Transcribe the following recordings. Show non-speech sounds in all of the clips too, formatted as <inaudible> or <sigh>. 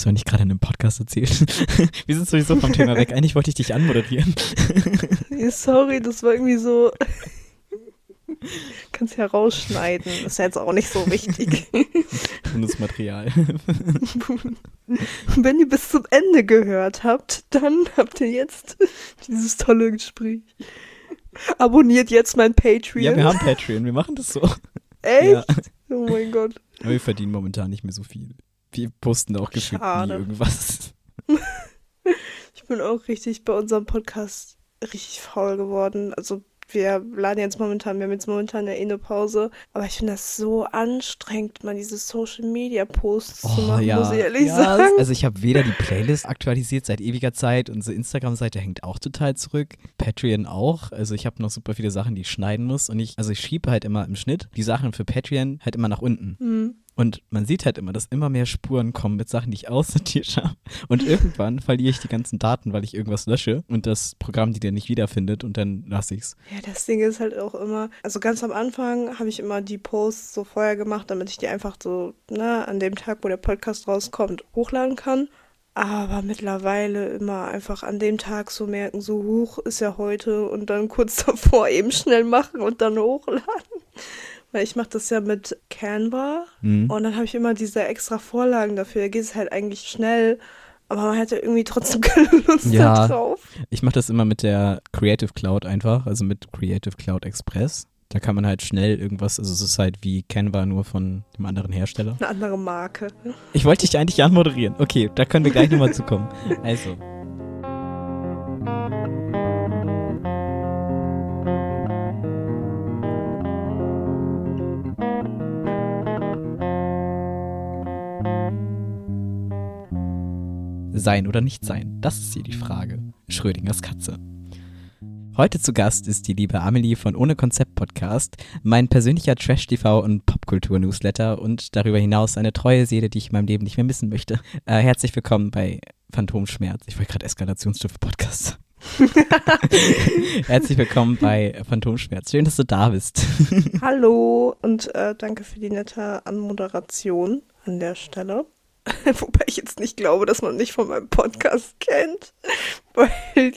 Hast du nicht gerade in einem Podcast erzählt? <laughs> Wir sind sowieso vom Thema weg. Eigentlich wollte ich dich anmoderieren. <laughs> Sorry, das war irgendwie so. <laughs> Kannst ja rausschneiden. Ist ja jetzt auch nicht so wichtig. Bundesmaterial. Wenn ihr bis zum Ende gehört habt, dann habt ihr jetzt dieses tolle Gespräch. Abonniert jetzt mein Patreon. Ja, wir haben Patreon. Wir machen das so. Echt? Ja. Oh mein Gott. Aber wir verdienen momentan nicht mehr so viel. Wir posten auch gefühlt nie irgendwas. <laughs> Ich bin auch richtig bei unserem Podcast richtig faul geworden. Also wir laden jetzt momentan, wir haben jetzt momentan ja eh eine Pause, aber ich finde das so anstrengend, mal diese Social Media Posts zu machen, muss ich ehrlich Oh, ja, sagen. Also ich habe weder die Playlist aktualisiert seit ewiger Zeit, unsere Instagram-Seite hängt auch total zurück, Patreon auch. Also ich habe noch super viele Sachen, die ich schneiden muss und ich, also ich schiebe halt immer im Schnitt die Sachen für Patreon halt immer nach unten. Hm. Und man sieht halt immer, dass immer mehr Spuren kommen mit Sachen, die ich aussortiert <laughs> habe. Und irgendwann verliere ich die ganzen Daten, weil ich irgendwas lösche und das Programm die dann nicht wiederfindet und dann lasse ich's. Ja, das Ding ist halt auch immer, also ganz am Anfang habe ich immer die Posts so vorher gemacht, damit ich die einfach so, ne, an dem Tag, wo der Podcast rauskommt, hochladen kann. Aber mittlerweile immer einfach an dem Tag so merken, so hoch ist ja heute und dann kurz <laughs> davor eben schnell machen und dann hochladen. Weil ich mache das ja mit Canva Mhm. und dann habe ich immer diese extra Vorlagen dafür. Da geht es halt eigentlich schnell, aber man hat ja irgendwie trotzdem <laughs> keine Lust Ja. da drauf. Ich mache das immer mit der Creative Cloud einfach, also mit Creative Cloud Express. Da kann man halt schnell irgendwas, also es ist halt wie Canva nur von dem anderen Hersteller. Eine andere Marke. Ich wollte dich eigentlich anmoderieren. Okay, da können wir gleich nochmal zukommen. <laughs> Also. Sein oder nicht sein, das ist hier die Frage. Schrödingers Katze. Heute zu Gast ist die liebe Amelie von Ohne Konzept Podcast, mein persönlicher Trash-TV und Popkultur-Newsletter und darüber hinaus eine treue Seele, die ich in meinem Leben nicht mehr missen möchte. Äh, herzlich willkommen bei Phantomschmerz. Ich wollte gerade Eskalationsstufe Podcast. <laughs> herzlich willkommen bei Phantomschmerz. Schön, dass du da bist. Hallo und äh, danke für die nette Anmoderation an der Stelle. <laughs> Wobei ich jetzt nicht glaube, dass man mich von meinem Podcast kennt, <laughs> weil die-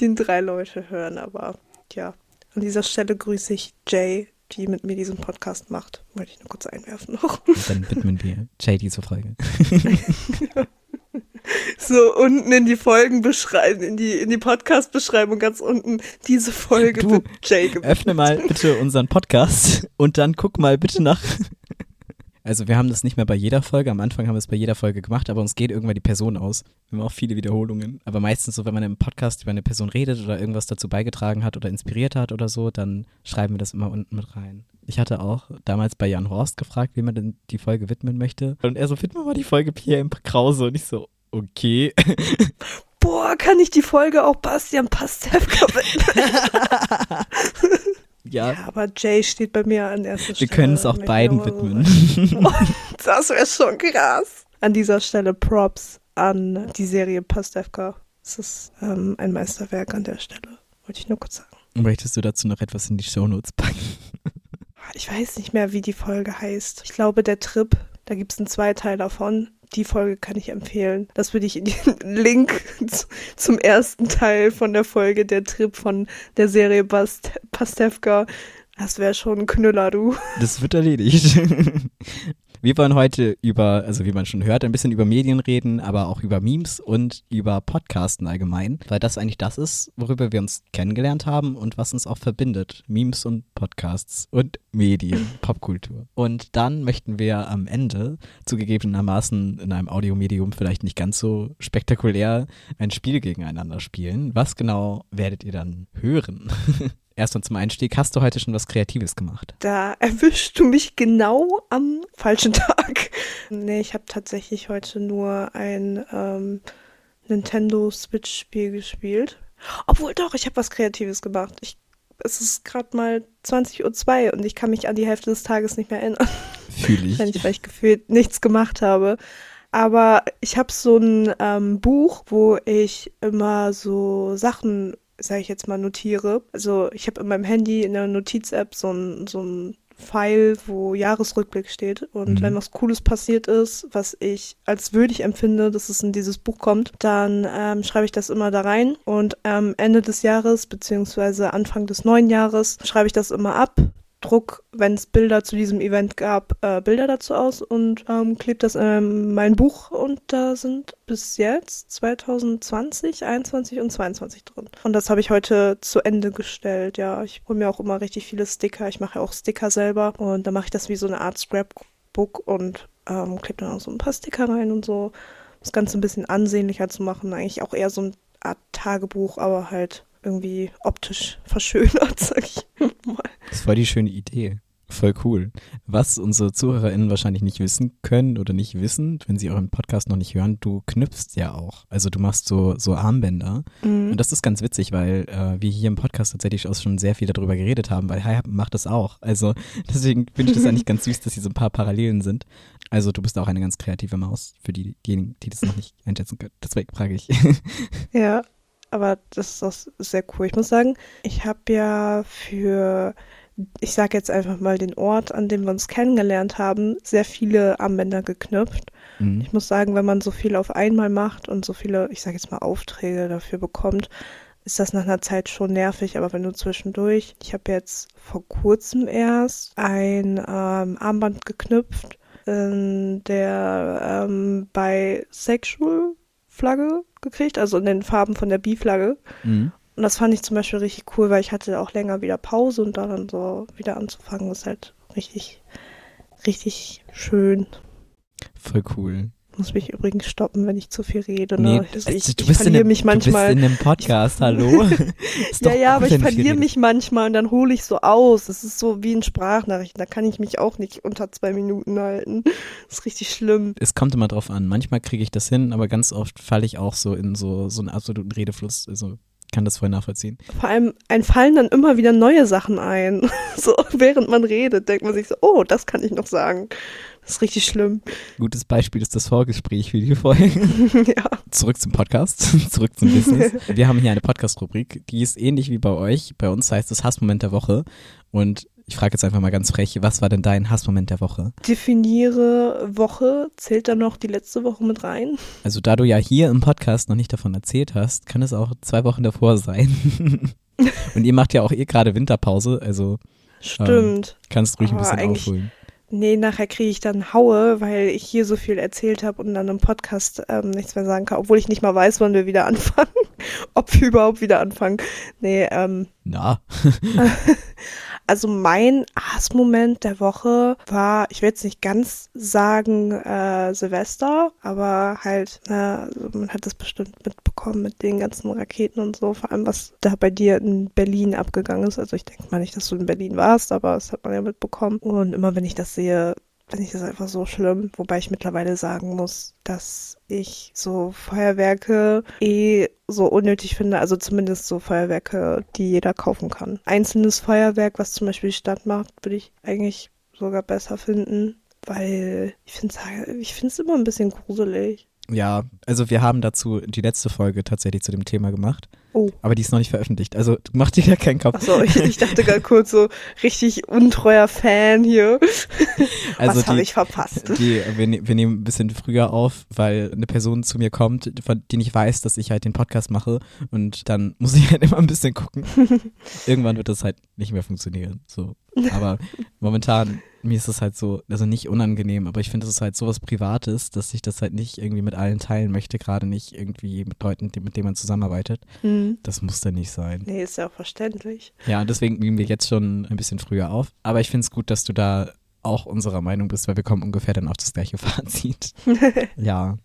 den drei Leute hören. Aber ja, an dieser Stelle grüße ich Jay, die mit mir diesen Podcast macht. Wollte ich nur kurz einwerfen noch. Dann widmen wir <laughs> Jay diese Folge. So unten in die Folgenbeschreibung, in die, in die Podcast-Beschreibung ganz unten, diese Folge Du, wird Jay gewidmet. Öffne mal bitte unseren Podcast und dann guck mal bitte nach. Also wir haben das nicht mehr bei jeder Folge. Am Anfang haben wir es bei jeder Folge gemacht, aber uns geht irgendwann die Person aus. Wir haben auch viele Wiederholungen. Aber meistens so, wenn man im Podcast über eine Person redet oder irgendwas dazu beigetragen hat oder inspiriert hat oder so, dann schreiben wir das immer unten mit rein. Ich hatte auch damals bei Jan Horst gefragt, wie man denn die Folge widmen möchte. Und er so, widmen wir mal die Folge Pierre im Krause. Und ich so, okay. Boah, kann ich die Folge auch Bastian Pastewka widmen? <laughs> ja, Ja, aber Jay steht bei mir an erster wir Stelle. können es auch beiden widmen. sagen. <laughs> <laughs> Das wäre schon krass. An dieser Stelle Props an die Serie Pastewka. Es ist ähm, ein Meisterwerk an der Stelle. Wollte ich nur kurz sagen. Möchtest du dazu noch etwas in die Shownotes packen? Ich weiß nicht mehr, wie die Folge heißt. Ich glaube, der Trip, da gibt es einen Zweiteil davon. Die Folge kann ich empfehlen. Das würde ich in den <laughs> Link zu- zum ersten Teil von der Folge, der Trip von der Serie Past Pastewka. Das wäre schon ein Knüller, du. Das wird erledigt. <laughs> Wir wollen heute über, also wie man schon hört, ein bisschen über Medien reden, aber auch über Memes und über Podcasten allgemein, weil das eigentlich das ist, worüber wir uns kennengelernt haben und was uns auch verbindet. Memes und Podcasts und Medien, <laughs> Popkultur. Und dann möchten wir am Ende, zugegebenermaßen in einem Audiomedium vielleicht nicht ganz so spektakulär, ein Spiel gegeneinander spielen. Was genau werdet ihr dann hören? <laughs> Erstmal zum Einstieg, hast du heute schon was Kreatives gemacht? Da erwischst du mich genau am falschen <laughs> Tag. Nee, ich habe tatsächlich heute nur ein ähm, Nintendo Switch-Spiel gespielt. Obwohl doch, ich habe was Kreatives gemacht. Ich, es ist gerade mal 20.02 Uhr und ich kann mich an die Hälfte des Tages nicht mehr erinnern. <laughs> Fühle ich. Wahrscheinlich, weil ich gefühlt nichts gemacht habe. Aber ich habe so ein ähm, Buch, wo ich immer so Sachen, sage ich jetzt mal, notiere. Also ich habe in meinem Handy in der Notiz-App so ein, so ein Pfeil, wo Jahresrückblick steht. Und Mhm. wenn was Cooles passiert ist, was ich als würdig empfinde, dass es in dieses Buch kommt, dann ähm, schreibe ich das immer da rein. Und am Ende des Jahres, beziehungsweise Anfang des neuen Jahres, schreibe ich das immer ab. Druck, wenn es Bilder zu diesem Event gab, äh, Bilder dazu aus und ähm, klebe das in mein Buch und da sind bis jetzt 2020, 21 und 22 drin. Und das habe ich heute zu Ende gestellt. Ja, ich hole mir auch immer richtig viele Sticker. Ich mache ja auch Sticker selber und dann mache ich das wie so eine Art Scrapbook und ähm, klebe dann auch so ein paar Sticker rein und so. Das Ganze ein bisschen ansehnlicher zu machen. Eigentlich auch eher so eine Art Tagebuch, aber halt irgendwie optisch verschönert, <laughs> sag ich mal. Das ist voll die schöne Idee. Voll cool. Was unsere ZuhörerInnen wahrscheinlich nicht wissen können oder nicht wissen, wenn sie euren Podcast noch nicht hören, du knüpfst ja auch. Also du machst so, so Armbänder. Mhm. Und das ist ganz witzig, weil äh, wir hier im Podcast tatsächlich auch schon sehr viel darüber geredet haben, weil Hi macht das auch. Also <laughs> deswegen finde ich das eigentlich ganz süß, dass hier so ein paar Parallelen sind. Also du bist auch eine ganz kreative Maus, für die- diejenigen, die das noch nicht einschätzen können. Deswegen frage ich. <laughs> Ja, aber das ist auch sehr cool. Ich muss sagen, ich habe ja für, ich sage jetzt einfach mal den Ort, an dem wir uns kennengelernt haben, sehr viele Armbänder geknüpft. Mhm. Ich muss sagen, wenn man so viel auf einmal macht und so viele, ich sage jetzt mal, Aufträge dafür bekommt, ist das nach einer Zeit schon nervig. Aber wenn du zwischendurch, ich habe jetzt vor kurzem erst ein ähm, Armband geknüpft, in der ähm, bei Sexual Flagge gekriegt, also in den Farben von der B-Flagge. Mhm. Und das fand ich zum Beispiel richtig cool, weil ich hatte auch länger wieder Pause und da dann so wieder anzufangen, ist halt richtig, richtig schön. Voll cool. Muss mich übrigens stoppen, wenn ich zu viel rede. Nee, Ne? ich, also ich, du ich bist in verliere einem, mich manchmal. Du bist in einem Podcast, hallo? <laughs> Ja, ja, aber ich verliere mich manchmal und dann hole ich so aus. Das ist so wie in Sprachnachrichten. Da kann ich mich auch nicht unter zwei Minuten halten. Das <laughs> ist richtig schlimm. Es kommt immer drauf an. Manchmal kriege ich das hin, aber ganz oft falle ich auch so in so, so einen absoluten Redefluss. Also kann das voll nachvollziehen. Vor allem, fallen dann immer wieder neue Sachen ein. <laughs> So, während man redet, denkt man sich so, oh, das kann ich noch sagen. Das ist richtig schlimm. Gutes Beispiel ist das Vorgespräch für die Folge. <laughs> ja. Zurück zum Podcast, <laughs> zurück zum Business. <laughs> Wir haben hier eine Podcast-Rubrik, die ist ähnlich wie bei euch. Bei uns heißt es Hassmoment der Woche. Und ich frage jetzt einfach mal ganz frech, was war denn dein Hassmoment der Woche? Definiere Woche. Zählt da noch die letzte Woche mit rein? Also da du ja hier im Podcast noch nicht davon erzählt hast, kann es auch zwei Wochen davor sein. Und ihr macht ja auch eh gerade Winterpause, also Stimmt. kannst ruhig ein bisschen aufholen. Nee, nachher kriege ich dann Haue, weil ich hier so viel erzählt habe und dann im Podcast ähm, nichts mehr sagen kann, obwohl ich nicht mal weiß, wann wir wieder <laughs> anfangen. Ob wir überhaupt wieder anfangen. Nee, ähm, Na, <laughs> also mein Hassmoment der Woche war, ich will jetzt nicht ganz sagen äh, Silvester, aber halt, äh, man hat das bestimmt mitbekommen mit den ganzen Raketen und so, vor allem was da bei dir in Berlin abgegangen ist. Also ich denke mal nicht, dass du in Berlin warst, aber das hat man ja mitbekommen. Und immer wenn ich das sehe, finde ich das einfach so schlimm, wobei ich mittlerweile sagen muss, dass ich so Feuerwerke eh so unnötig finde, also zumindest so Feuerwerke, die jeder kaufen kann. Einzelnes Feuerwerk, was zum Beispiel die Stadt macht, würde ich eigentlich sogar besser finden, weil ich finde es ich immer ein bisschen gruselig. Ja, also wir haben dazu die letzte Folge tatsächlich zu dem Thema gemacht, Oh. aber die ist noch nicht veröffentlicht. Also mach dir da keinen Kopf. Achso, ich, ich dachte gerade kurz so richtig untreuer Fan hier. <laughs> Also Was habe ich verpasst? die, wir, ne- wir nehmen ein bisschen früher auf, weil eine Person zu mir kommt, von die nicht weiß, dass ich halt den Podcast mache und dann muss ich halt immer ein bisschen gucken. <laughs> Irgendwann wird das halt nicht mehr funktionieren. So. Aber momentan, mir ist das halt so, also nicht unangenehm, aber ich finde, das ist halt sowas Privates, dass ich das halt nicht irgendwie mit allen teilen möchte, gerade nicht irgendwie mit Leuten, die, mit denen man zusammenarbeitet. Hm. Das muss dann nicht sein. Nee, ist ja auch verständlich. Ja, und deswegen nehmen wir jetzt schon ein bisschen früher auf. Aber ich finde es gut, dass du da auch unserer Meinung bist, weil wir kommen ungefähr dann auf das gleiche <laughs> Fazit. <laughs> ja.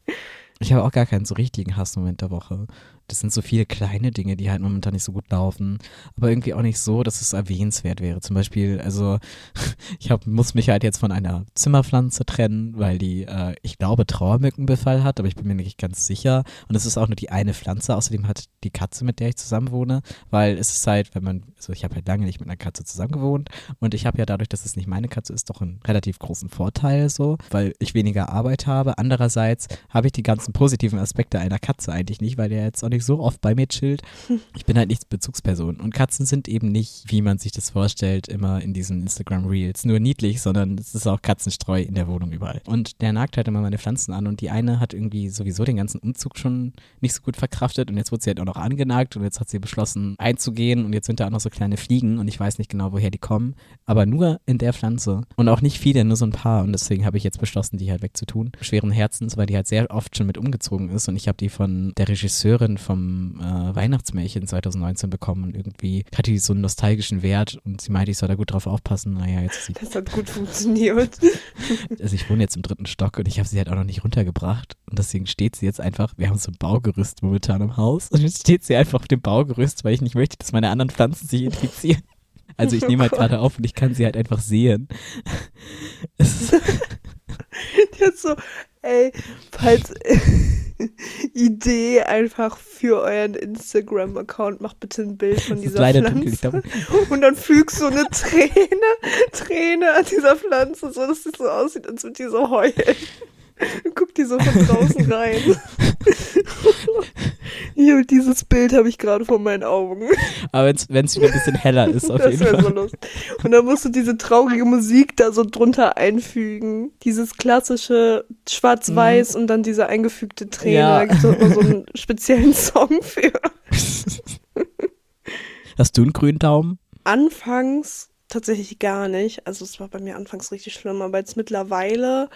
Ich habe auch gar keinen so richtigen Hassmoment der Woche. Das sind so viele kleine Dinge, die halt momentan nicht so gut laufen, aber irgendwie auch nicht so, dass es erwähnenswert wäre. Zum Beispiel, also <laughs> ich hab, muss mich halt jetzt von einer Zimmerpflanze trennen, weil die, äh, ich glaube, Trauermückenbefall hat, aber ich bin mir nicht ganz sicher. Und es ist auch nur die eine Pflanze. Außerdem hat die Katze, mit der ich zusammen wohne, weil es ist halt, wenn man, also ich habe halt lange nicht mit einer Katze zusammen gewohnt und ich habe ja dadurch, dass es nicht meine Katze ist, doch einen relativ großen Vorteil so, weil ich weniger Arbeit habe. Andererseits habe ich die ganzen positiven Aspekte einer Katze eigentlich nicht, weil der jetzt auch nicht wirklich so oft bei mir chillt. <laughs> Ich bin halt nicht Bezugsperson. Und Katzen sind eben nicht, wie man sich das vorstellt, immer in diesen Instagram-Reels. Nur niedlich, sondern es ist auch Katzenstreu in der Wohnung überall. Und der nagt halt immer meine Pflanzen an und die eine hat irgendwie sowieso den ganzen Umzug schon nicht so gut verkraftet und jetzt wurde sie halt auch noch angenagt und jetzt hat sie beschlossen einzugehen und jetzt sind da auch noch so kleine Fliegen und ich weiß nicht genau, woher die kommen, aber nur in der Pflanze und auch nicht viele, nur so ein paar und deswegen habe ich jetzt beschlossen, die halt wegzutun. Schweren Herzens, weil die halt sehr oft schon mit umgezogen ist und ich habe die von der Regisseurin vom äh, Weihnachtsmärchen 2019 bekommen und irgendwie hatte die so einen nostalgischen Wert und sie meinte, ich soll da gut drauf aufpassen. Naja, jetzt sie. Das hat gut funktioniert. <laughs> Also ich wohne jetzt im dritten Stock und ich habe sie halt auch noch nicht runtergebracht und deswegen steht sie jetzt einfach, wir haben so ein Baugerüst momentan im Haus und jetzt steht sie einfach auf dem Baugerüst, weil ich nicht möchte, dass meine anderen Pflanzen sich infizieren. Also ich <laughs> nehme halt gerade auf und ich kann sie halt einfach sehen. <laughs> Es ist, Jetzt so, ey, falls <laughs> Idee einfach für euren Instagram-Account, macht bitte ein Bild von dieser Pflanze. <laughs> Und dann fügst du eine Träne, <laughs> Träne an dieser Pflanze, so dass sie so aussieht, als würde die so heulen. Und <laughs> guck die so von draußen rein. <laughs> Hier, dieses Bild habe ich gerade vor meinen Augen. aber wenn es wieder ein bisschen heller ist, auf <laughs> das jeden Fall. so lustig. Und dann musst du diese traurige Musik da so drunter einfügen. Dieses klassische Schwarz-Weiß und dann diese eingefügte Träne. Mhm. Ja. Da gibt es immer so einen speziellen Song für. Hast du einen grünen Daumen? Anfangs tatsächlich gar nicht. Also es war bei mir anfangs richtig schlimm, aber jetzt mittlerweile,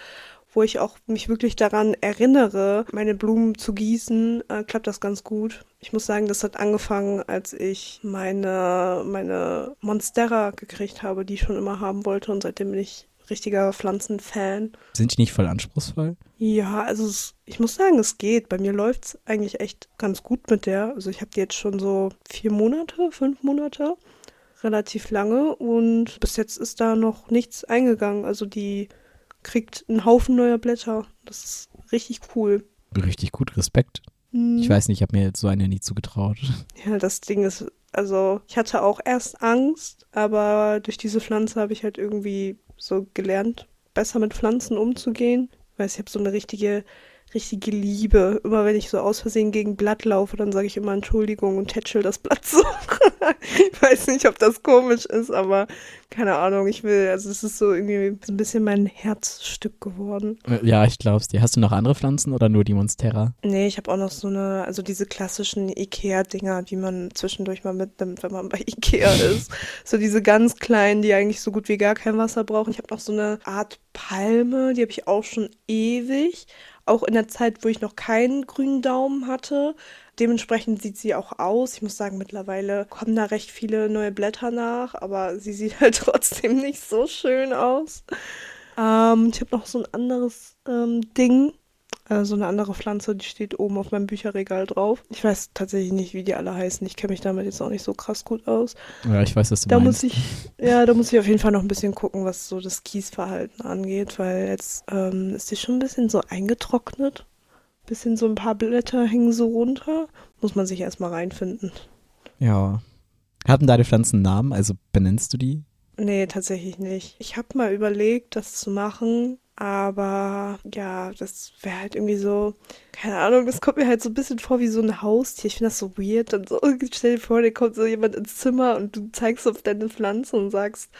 wo ich auch mich wirklich daran erinnere, meine Blumen zu gießen, äh, klappt das ganz gut. Ich muss sagen, das hat angefangen, als ich meine, meine Monstera gekriegt habe, die ich schon immer haben wollte und seitdem bin ich richtiger Pflanzenfan. Sind die nicht voll anspruchsvoll? Ja, also es, ich muss sagen, es geht. Bei mir läuft's eigentlich echt ganz gut mit der. Also ich habe die jetzt schon so vier Monate, fünf Monate, relativ lange und bis jetzt ist da noch nichts eingegangen. Also die kriegt einen Haufen neuer Blätter. Das ist richtig cool. Richtig gut, Respekt. Hm. Ich weiß nicht, ich habe mir jetzt so eine nie zugetraut. <laughs> Ja, das Ding ist, also ich hatte auch erst Angst, aber durch diese Pflanze habe ich halt irgendwie so gelernt, besser mit Pflanzen umzugehen. Ich weiß, ich habe so eine richtige, richtige Liebe. Immer wenn ich so aus Versehen gegen Blatt laufe, dann sage ich immer Entschuldigung und tätschel das Blatt <laughs> so. ich weiß nicht, ob das komisch ist, aber keine Ahnung, ich will, also es ist so irgendwie so ein bisschen mein Herzstück geworden. Ja, ich glaub's dir. Hast du noch andere Pflanzen oder nur die Monstera? Nee, ich habe auch noch so eine, also diese klassischen Ikea-Dinger, die man zwischendurch mal mitnimmt, wenn man bei Ikea <laughs> ist. So diese ganz kleinen, die eigentlich so gut wie gar kein Wasser brauchen. Ich habe noch so eine Art Palme, die habe ich auch schon ewig. Auch in der Zeit, wo ich noch keinen grünen Daumen hatte. Dementsprechend sieht sie auch aus. Ich muss sagen, mittlerweile kommen da recht viele neue Blätter nach, aber sie <laughs> sieht halt trotzdem nicht so schön aus. Ähm, ich habe noch so ein anderes ähm, Ding, äh, so eine andere Pflanze, die steht oben auf meinem Bücherregal drauf. Ich weiß tatsächlich nicht, wie die alle heißen. Ich kenne mich damit jetzt auch nicht so krass gut aus. Ja, ich weiß, was du Da meinst. muss ich, ja, da muss ich auf jeden Fall noch ein bisschen gucken, was so das Gießverhalten angeht, weil jetzt ähm, ist die schon ein bisschen so eingetrocknet. Bisschen so ein paar Blätter hängen so runter. Muss man sich erstmal reinfinden. Ja. Haben deine Pflanzen Namen? Also benennst du die? Nee, tatsächlich nicht. Ich habe mal überlegt, das zu machen, aber ja, das wäre halt irgendwie so, keine Ahnung, das kommt mir halt so ein bisschen vor wie so ein Haustier. Ich finde das so weird. Dann so, <laughs> stell dir vor, da kommt so jemand ins Zimmer und du zeigst auf deine Pflanze und sagst,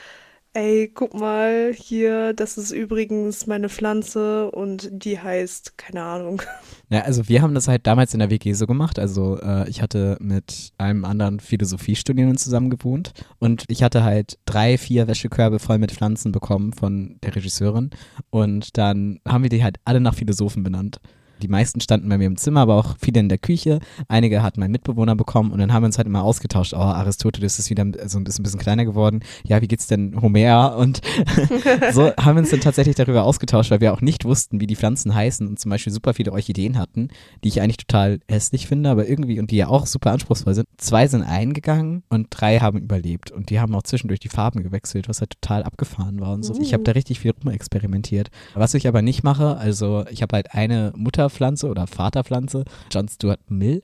ey, guck mal, hier, das ist übrigens meine Pflanze und die heißt, keine Ahnung. <laughs> Ja, also wir haben das halt damals in der WG so gemacht. Also äh, ich hatte mit einem anderen Philosophiestudierenden zusammen gewohnt und ich hatte halt drei, vier Wäschekörbe voll mit Pflanzen bekommen von der Regisseurin und dann haben wir die halt alle nach Philosophen benannt. Die meisten standen bei mir im Zimmer, aber auch viele in der Küche. Einige hat mein Mitbewohner bekommen und dann haben wir uns halt immer ausgetauscht. Oh, Aristoteles ist wieder so ein bisschen, bisschen kleiner geworden. Ja, wie geht's denn Homer? Und <laughs> so haben wir uns dann tatsächlich darüber ausgetauscht, weil wir auch nicht wussten, wie die Pflanzen heißen und zum Beispiel super viele Orchideen hatten, die ich eigentlich total hässlich finde, aber irgendwie und die ja auch super anspruchsvoll sind. Zwei sind eingegangen und drei haben überlebt und die haben auch zwischendurch die Farben gewechselt, was halt total abgefahren war und so. Ich habe da richtig viel rumexperimentiert. Was ich aber nicht mache, also ich habe halt eine Mutterpflanze oder Vaterpflanze, John Stuart Mill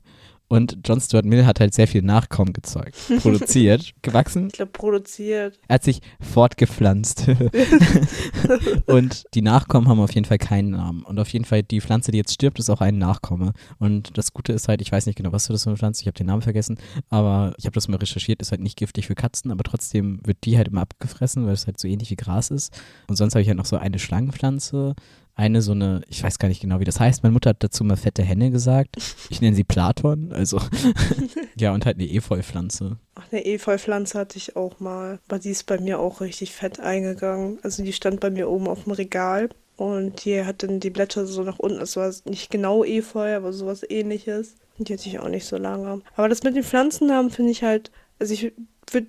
Und John Stuart Mill hat halt sehr viel Nachkommen gezeugt, <laughs> produziert, gewachsen. Ich glaube, produziert. Er hat sich fortgepflanzt. <laughs> und die Nachkommen haben auf jeden Fall keinen Namen. Und auf jeden Fall die Pflanze, die jetzt stirbt, ist auch ein Nachkomme. Und das Gute ist halt, ich weiß nicht genau, was für das für eine Pflanze, ich habe den Namen vergessen, aber ich habe das mal recherchiert, ist halt nicht giftig für Katzen, aber trotzdem wird die halt immer abgefressen, weil es halt so ähnlich wie Gras ist. Und sonst habe ich halt noch so eine Schlangenpflanze, eine so eine, ich weiß gar nicht genau, wie das heißt. Meine Mutter hat dazu mal fette Henne gesagt. Ich nenne sie Platon, also <laughs> ja, und halt eine Efeu-Pflanze. Ach, eine Efeu-Pflanze hatte ich auch mal, aber die ist bei mir auch richtig fett eingegangen. Also die stand bei mir oben auf dem Regal und die hat dann die Blätter so nach unten. Es war nicht genau Efeu, aber sowas ähnliches. Und die hatte ich auch nicht so lange. Aber das mit den Pflanzennamen finde ich halt, also ich würde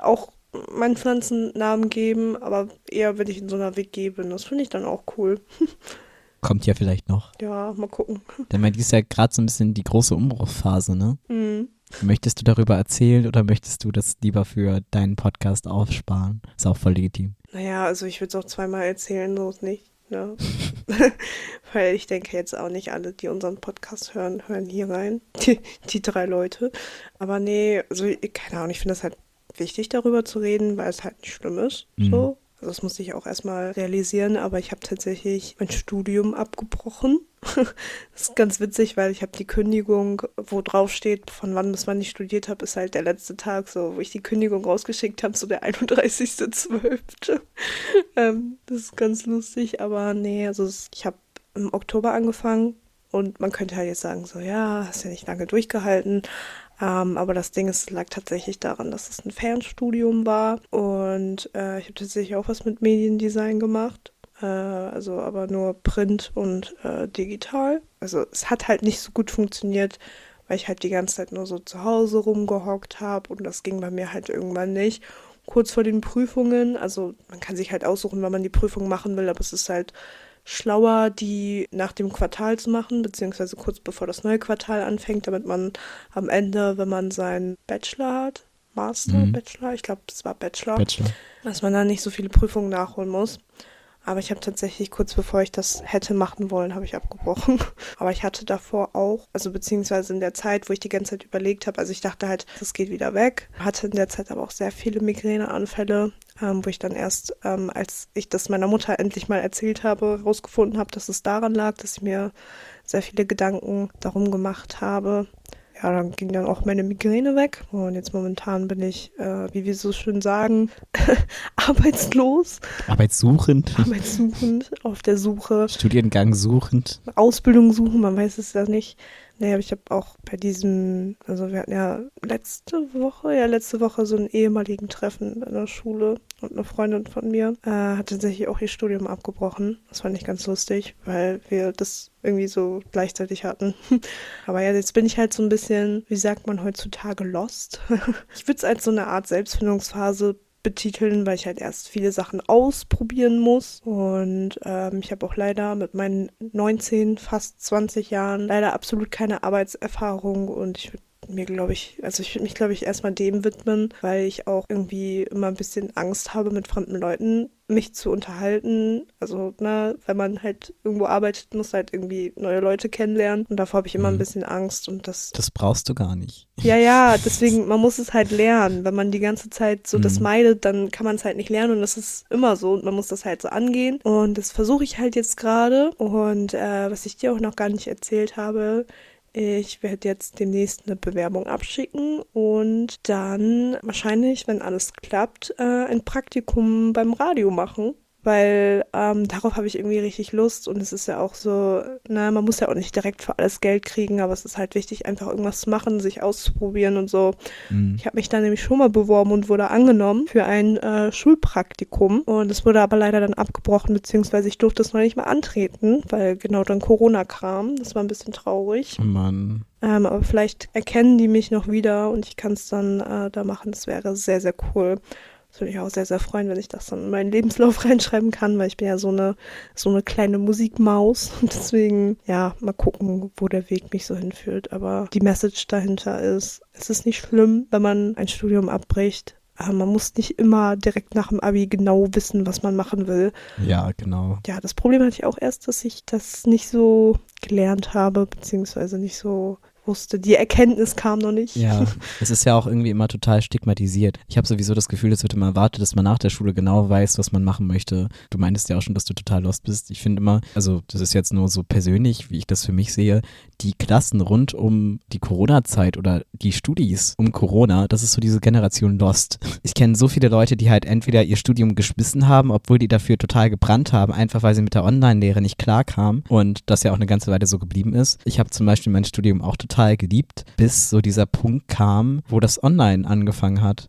auch meinen Pflanzennamen geben, aber eher, wenn ich in so einer WG bin. Das finde ich dann auch cool. <laughs> Kommt ja vielleicht noch. Ja, mal gucken. <laughs> Denn man ist ja gerade so ein bisschen die große Umbruchphase, ne? Mhm. Möchtest du darüber erzählen oder möchtest du das lieber für deinen Podcast aufsparen? Ist auch voll legitim. Naja, also ich würde es auch zweimal erzählen, so ist nicht. Ne? <laughs> Weil ich denke jetzt auch nicht alle, die unseren Podcast hören, hören hier rein. Die, die drei Leute. Aber nee, also keine Ahnung, ich finde das halt wichtig, darüber zu reden, weil es halt nicht schlimm ist. Mhm. So. Also das musste ich auch erstmal realisieren, aber ich habe tatsächlich mein Studium abgebrochen. <laughs> das ist ganz witzig, weil ich habe die Kündigung, wo drauf steht, von wann bis wann ich studiert habe, ist halt der letzte Tag, so wo ich die Kündigung rausgeschickt habe, so der 31.12. <laughs> ähm, das ist ganz lustig, aber nee, also ich habe im Oktober angefangen und man könnte halt jetzt sagen, so ja, hast ja nicht lange durchgehalten. Ähm, aber das Ding ist, lag tatsächlich daran, dass es ein Fernstudium war. Und äh, ich habe tatsächlich auch was mit Mediendesign gemacht. Äh, also aber nur Print und äh, digital. Also es hat halt nicht so gut funktioniert, weil ich halt die ganze Zeit nur so zu Hause rumgehockt habe. Und das ging bei mir halt irgendwann nicht. Kurz vor den Prüfungen, also man kann sich halt aussuchen, wann man die Prüfung machen will, aber es ist halt schlauer, die nach dem Quartal zu machen, beziehungsweise kurz bevor das neue Quartal anfängt, damit man am Ende, wenn man seinen Bachelor hat, Master, Mhm. Bachelor, ich glaube, es war Bachelor, Bachelor. dass man dann nicht so viele Prüfungen nachholen muss. Aber ich habe tatsächlich kurz bevor ich das hätte machen wollen, habe ich abgebrochen. <laughs> Aber ich hatte davor auch, also beziehungsweise in der Zeit, wo ich die ganze Zeit überlegt habe, also ich dachte halt, das geht wieder weg. Hatte in der Zeit aber auch sehr viele Migräneanfälle, ähm, wo ich dann erst, ähm, als ich das meiner Mutter endlich mal erzählt habe, herausgefunden habe, dass es daran lag, dass ich mir sehr viele Gedanken darum gemacht habe. Ja, dann ging dann auch meine Migräne weg. Und jetzt momentan bin ich, äh, wie wir so schön sagen, <laughs> arbeitslos, Arbeitssuchend. arbeitssuchend, auf der Suche, Studiengang suchend. Ausbildung suchen, man weiß es ja nicht. Nee, aber ich habe auch bei diesem, also wir hatten ja letzte Woche, ja letzte Woche so einen ehemaligen Treffen in der Schule und eine Freundin von mir äh, hat tatsächlich auch ihr Studium abgebrochen. Das fand ich ganz lustig, weil wir das irgendwie so gleichzeitig hatten. <laughs> Aber ja, jetzt bin ich halt so ein bisschen, wie sagt man heutzutage, lost. <laughs> ich würde es als so eine Art Selbstfindungsphase betiteln, weil ich halt erst viele Sachen ausprobieren muss. Und ähm, ich habe auch leider mit meinen 19, fast 20 Jahren leider absolut keine Arbeitserfahrung und ich würde mir, glaube ich, also ich würde mich, glaube ich, erstmal dem widmen, weil ich auch irgendwie immer ein bisschen Angst habe, mit fremden Leuten mich zu unterhalten. Also, ne, wenn man halt irgendwo arbeitet, muss halt irgendwie neue Leute kennenlernen. Und davor habe ich immer ein Mhm. bisschen Angst und das Das brauchst du gar nicht. ja, ja, <laughs> deswegen, man muss es halt lernen. Wenn man die ganze Zeit so das Mhm. meidet, dann kann man es halt nicht lernen und das ist immer so und man muss das halt so angehen. Und das versuche ich halt jetzt gerade. Und äh, was ich dir auch noch gar nicht erzählt habe, ich werde jetzt demnächst eine Bewerbung abschicken und dann wahrscheinlich, wenn alles klappt, äh, ein Praktikum beim Radio machen. Weil ähm, darauf habe ich irgendwie richtig Lust und es ist ja auch so, na, man muss ja auch nicht direkt für alles Geld kriegen, aber es ist halt wichtig, einfach irgendwas zu machen, sich auszuprobieren und so. Mhm. Ich habe mich da nämlich schon mal beworben und wurde angenommen für ein äh, Schulpraktikum und es wurde aber leider dann abgebrochen, beziehungsweise ich durfte es noch nicht mal antreten, weil genau dann Corona kam. Das war ein bisschen traurig. Oh Mann. Ähm, aber vielleicht erkennen die mich noch wieder und ich kann es dann äh, da machen. Das wäre sehr, sehr cool. Das würde mich auch sehr, sehr freuen, wenn ich das dann in meinen Lebenslauf <laughs> reinschreiben kann, weil ich bin ja so eine, so eine kleine Musikmaus. <laughs> Und deswegen, ja, mal gucken, wo der Weg mich so hinführt. Aber die Message dahinter ist, es ist nicht schlimm, wenn man ein Studium abbricht. Aber man muss nicht immer direkt nach dem Abi genau wissen, was man machen will. Ja, genau. Ja, das Problem hatte ich auch erst, dass ich das nicht so gelernt habe, beziehungsweise nicht so wusste. Die Erkenntnis kam noch nicht. Ja, <laughs> es ist ja auch irgendwie immer total stigmatisiert. Ich habe sowieso das Gefühl, es wird immer erwartet, dass man nach der Schule genau weiß, was man machen möchte. Du meintest ja auch schon, dass du total lost bist. Ich finde immer, also das ist jetzt nur so persönlich, wie ich das für mich sehe, die Klassen rund um die Corona-Zeit oder die Studis um Corona, das ist so diese Generation Lost. Ich kenne so viele Leute, die halt entweder ihr Studium geschmissen haben, obwohl die dafür total gebrannt haben, einfach weil sie mit der Online-Lehre nicht klarkamen und das ja auch eine ganze Weile so geblieben ist. Ich habe zum Beispiel mein Studium auch total geliebt, bis so dieser Punkt kam, wo das Online angefangen hat.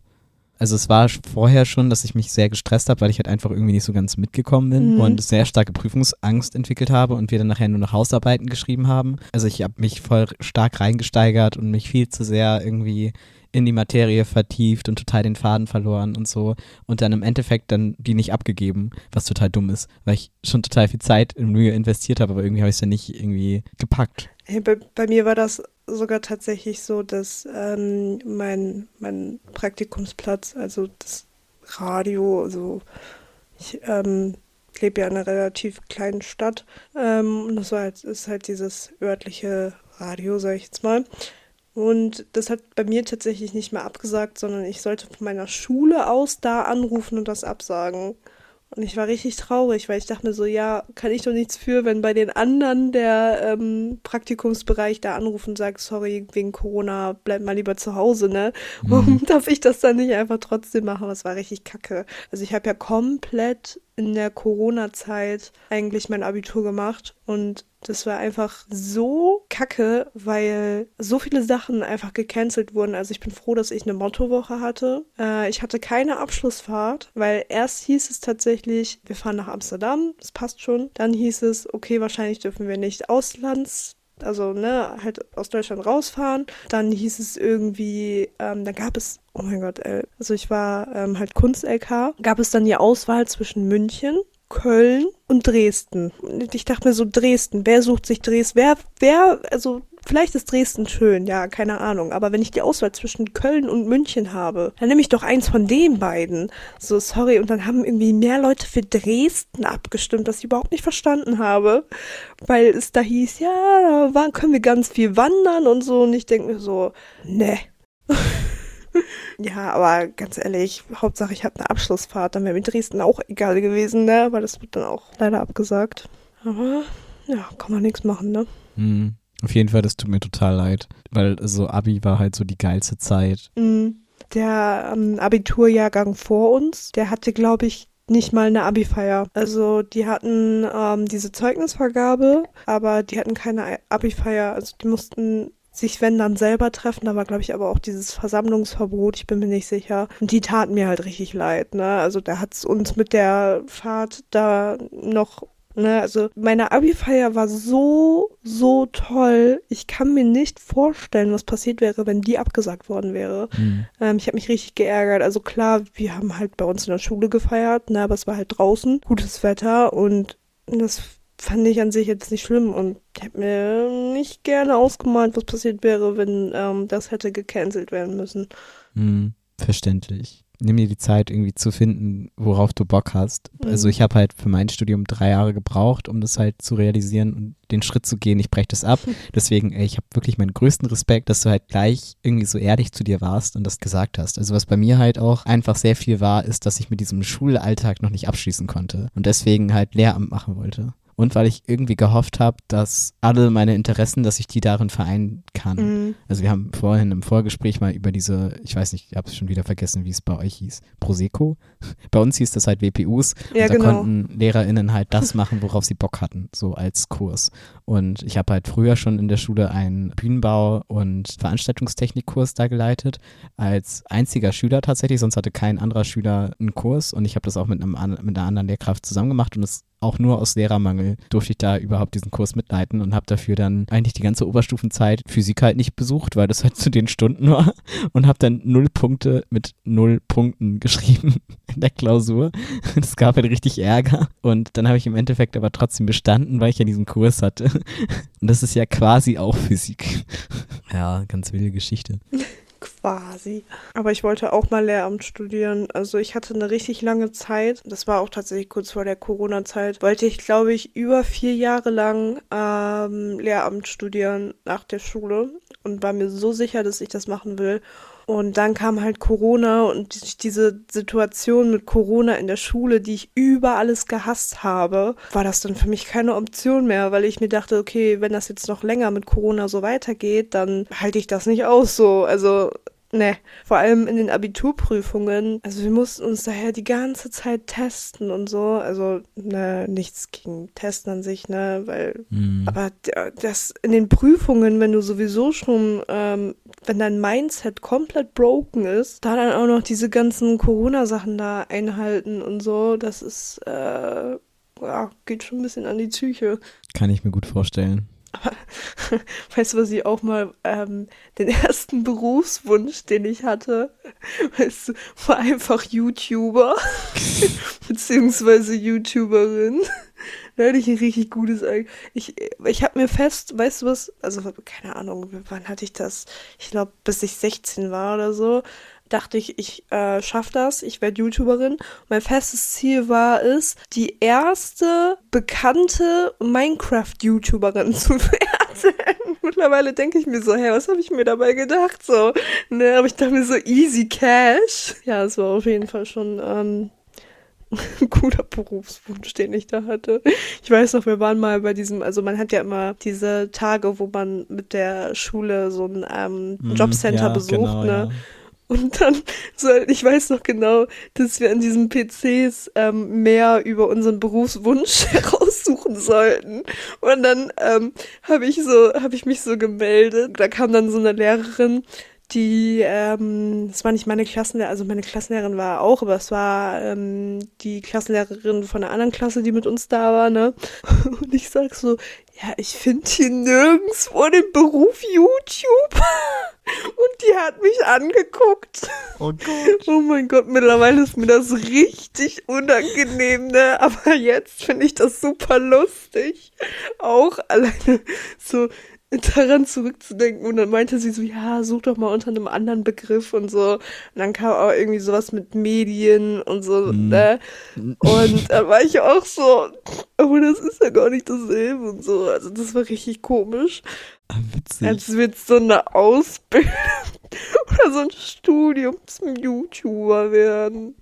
Also es war vorher schon, dass ich mich sehr gestresst habe, weil ich halt einfach irgendwie nicht so ganz mitgekommen bin Mhm. und sehr starke Prüfungsangst entwickelt habe und wir dann nachher nur noch Hausarbeiten geschrieben haben. Also ich habe mich voll stark reingesteigert und mich viel zu sehr irgendwie in die Materie vertieft und total den Faden verloren und so und dann im Endeffekt dann die nicht abgegeben, was total dumm ist, weil ich schon total viel Zeit und Mühe investiert habe, aber irgendwie habe ich es dann nicht irgendwie gepackt. Hey, bei, bei mir war das sogar tatsächlich so, dass ähm, mein, mein Praktikumsplatz, also das Radio, also ich ähm, lebe ja in einer relativ kleinen Stadt ähm, und das war halt, ist halt dieses örtliche Radio, sage ich jetzt mal. Und das hat bei mir tatsächlich nicht mehr abgesagt, sondern ich sollte von meiner Schule aus da anrufen und das absagen. Und ich war richtig traurig, weil ich dachte mir so, ja, kann ich doch nichts für, wenn bei den anderen der ähm, Praktikumsbereich da anruft und sagt, sorry, wegen Corona, bleib mal lieber zu Hause, ne? Warum darf ich das dann nicht einfach trotzdem machen? Das war richtig kacke. Also ich habe ja komplett in der Corona-Zeit eigentlich mein Abitur gemacht und das war einfach so kacke, weil so viele Sachen einfach gecancelt wurden. Also ich bin froh, dass ich eine Mottowoche hatte. Äh, ich hatte keine Abschlussfahrt, weil erst hieß es tatsächlich, wir fahren nach Amsterdam, das passt schon. Dann hieß es, okay, wahrscheinlich dürfen wir nicht Auslands also ne, halt aus Deutschland rausfahren. Dann hieß es irgendwie, ähm, da gab es, oh mein Gott, ey, also ich war ähm, halt Kunst-LK, gab es dann die Auswahl zwischen München, Köln und Dresden. Und ich dachte mir so, Dresden, wer sucht sich Dresden? Wer, wer, also vielleicht ist Dresden schön, ja, keine Ahnung. Aber wenn ich die Auswahl zwischen Köln und München habe, dann nehme ich doch eins von den beiden. So, sorry. Und dann haben irgendwie mehr Leute für Dresden abgestimmt, was ich überhaupt nicht verstanden habe. Weil es da hieß, ja, da können wir ganz viel wandern und so. Und ich denke mir so, ne. <laughs> Ja, aber ganz ehrlich, Hauptsache ich habe eine Abschlussfahrt, dann wäre mir Dresden auch egal gewesen, ne? Weil das wird dann auch leider abgesagt. Aber ja, kann man nichts machen, ne? Hm. Auf jeden Fall, das tut mir total leid, weil so Abi war halt so die geilste Zeit. Mhm. Der ähm, Abiturjahrgang vor uns, der hatte, glaube ich, nicht mal eine Abi-Feier. Also die hatten ähm, diese Zeugnisvergabe, aber die hatten keine Abi-Feier. Also die mussten sich, wenn dann selber treffen. Da war, glaube ich, aber auch dieses Versammlungsverbot, ich bin mir nicht sicher. Und die taten mir halt richtig leid, ne? Also da hat's uns mit der Fahrt da noch Ne, also meine Abi-Feier war so, so toll. Ich kann mir nicht vorstellen, was passiert wäre, wenn die abgesagt worden wäre. Hm. Ähm, ich habe mich richtig geärgert. Also klar, wir haben halt bei uns in der Schule gefeiert, ne, aber es war halt draußen, gutes Wetter und das fand ich an sich jetzt nicht schlimm und ich habe mir nicht gerne ausgemalt, was passiert wäre, wenn ähm, das hätte gecancelt werden müssen. Hm. Verständlich. Nimm dir die Zeit irgendwie zu finden, worauf du Bock hast. Mhm. Also ich habe halt für mein Studium drei Jahre gebraucht, um das halt zu realisieren und den Schritt zu gehen. Ich breche das ab. <laughs> Deswegen, ey, ich habe wirklich meinen größten Respekt, dass du halt gleich irgendwie so ehrlich zu dir warst und das gesagt hast. Also was bei mir halt auch einfach sehr viel war, ist, dass ich mit diesem Schulalltag noch nicht abschließen konnte und deswegen halt Lehramt machen wollte. Und weil ich irgendwie gehofft habe, dass alle meine Interessen, dass ich die darin vereinen kann. Mhm. Also wir haben vorhin im Vorgespräch mal über diese, ich weiß nicht, ich habe es schon wieder vergessen, wie es bei euch hieß, Prosecco. <laughs> Bei uns hieß das halt WPUs. Ja, und da genau. konnten LehrerInnen halt das <laughs> machen, worauf sie Bock hatten, so als Kurs. Und ich habe halt früher schon in der Schule einen Bühnenbau- und Veranstaltungstechnikkurs da geleitet, als einziger Schüler tatsächlich, sonst hatte kein anderer Schüler einen Kurs und ich habe das auch mit, einem, mit einer anderen Lehrkraft zusammen gemacht und es auch nur aus Lehrermangel durfte ich da überhaupt diesen Kurs mitleiten und habe dafür dann eigentlich die ganze Oberstufenzeit Physik halt nicht besucht, weil das halt zu den Stunden war und habe dann null Punkte mit null Punkten geschrieben <laughs> in der Klausur. Das gab halt richtig Ärger und dann habe ich im Endeffekt aber trotzdem bestanden, weil ich ja diesen Kurs hatte. Und das ist ja quasi auch Physik. Ja, ganz wilde Geschichte. Quasi. Aber ich wollte auch mal Lehramt studieren. Also ich hatte eine richtig lange Zeit. Das war auch tatsächlich kurz vor der Corona-Zeit. Wollte ich, glaube ich, über vier Jahre lang ähm, Lehramt studieren nach der Schule. und war mir so sicher, dass ich das machen will. Und dann kam halt Corona und diese Situation mit Corona in der Schule, die ich über alles gehasst habe, war das dann für mich keine Option mehr, weil ich mir dachte, okay, wenn das jetzt noch länger mit Corona so weitergeht, dann halte ich das nicht aus so. Also Ne, vor allem in den Abiturprüfungen. Also wir mussten uns daher die ganze Zeit testen und so. Also, ne, nichts gegen Testen an sich, ne, weil, mhm. aber das in den Prüfungen, wenn du sowieso schon, ähm, wenn dein Mindset komplett broken ist, da dann auch noch diese ganzen Corona-Sachen da einhalten und so, das ist, äh, ja, geht schon ein bisschen an die Psyche. Kann ich mir gut vorstellen. Aber <laughs> weißt du, was ich auch mal, ähm, den ersten Berufswunsch, den ich hatte, weißt du, war einfach YouTuber, <laughs> beziehungsweise YouTuberin. Da hatte ich ein richtig gutes, ich, ich habe mir fest, weißt du was, also keine Ahnung, wann hatte ich das? Ich glaube, bis ich 16 war oder so, dachte ich, ich äh, schaffe das, ich werde YouTuberin. Mein festes Ziel war es, die erste bekannte Minecraft-YouTuberin zu <laughs> werden. Mittlerweile denke ich mir so, hey, was habe ich mir dabei gedacht? So, ne, aber ich dachte mir so, easy cash. Ja, es war auf jeden Fall schon ähm, <laughs> ein guter Berufswunsch, den ich da hatte. Ich weiß noch, wir waren mal bei diesem, also man hat ja immer diese Tage, wo man mit der Schule so ein ähm, mhm, Jobcenter ja, besucht, genau, ne? Ja. Und dann, so, ich weiß noch genau, dass wir an diesen PCs ähm, mehr über unseren Berufswunsch <laughs> heraussuchen sollten. Und dann ähm, habe ich so, habe ich mich so gemeldet. Da kam dann so eine Lehrerin, die, ähm, das war nicht meine Klassenlehrerin, also meine Klassenlehrerin war auch, aber es war ähm, die Klassenlehrerin von einer anderen Klasse, die mit uns da war, ne? <laughs> Und ich sag so, ja, ich finde hier nirgendwo den Beruf YouTube. <laughs> Und die hat mich angeguckt. Oh Gott. <laughs> Oh mein Gott, mittlerweile ist mir das richtig unangenehm, ne? Aber jetzt finde ich das super lustig. Auch alleine so daran zurückzudenken. Und dann meinte sie so, ja, such doch mal unter einem anderen Begriff und so. Und dann kam auch irgendwie sowas mit Medien und so, mhm. ne? Und da war ich auch so, aber das ist ja gar nicht dasselbe und so. Also das war richtig komisch. Ah, witzig. Als wird so eine Ausbildung <laughs> oder so ein Studium zum YouTuber werden.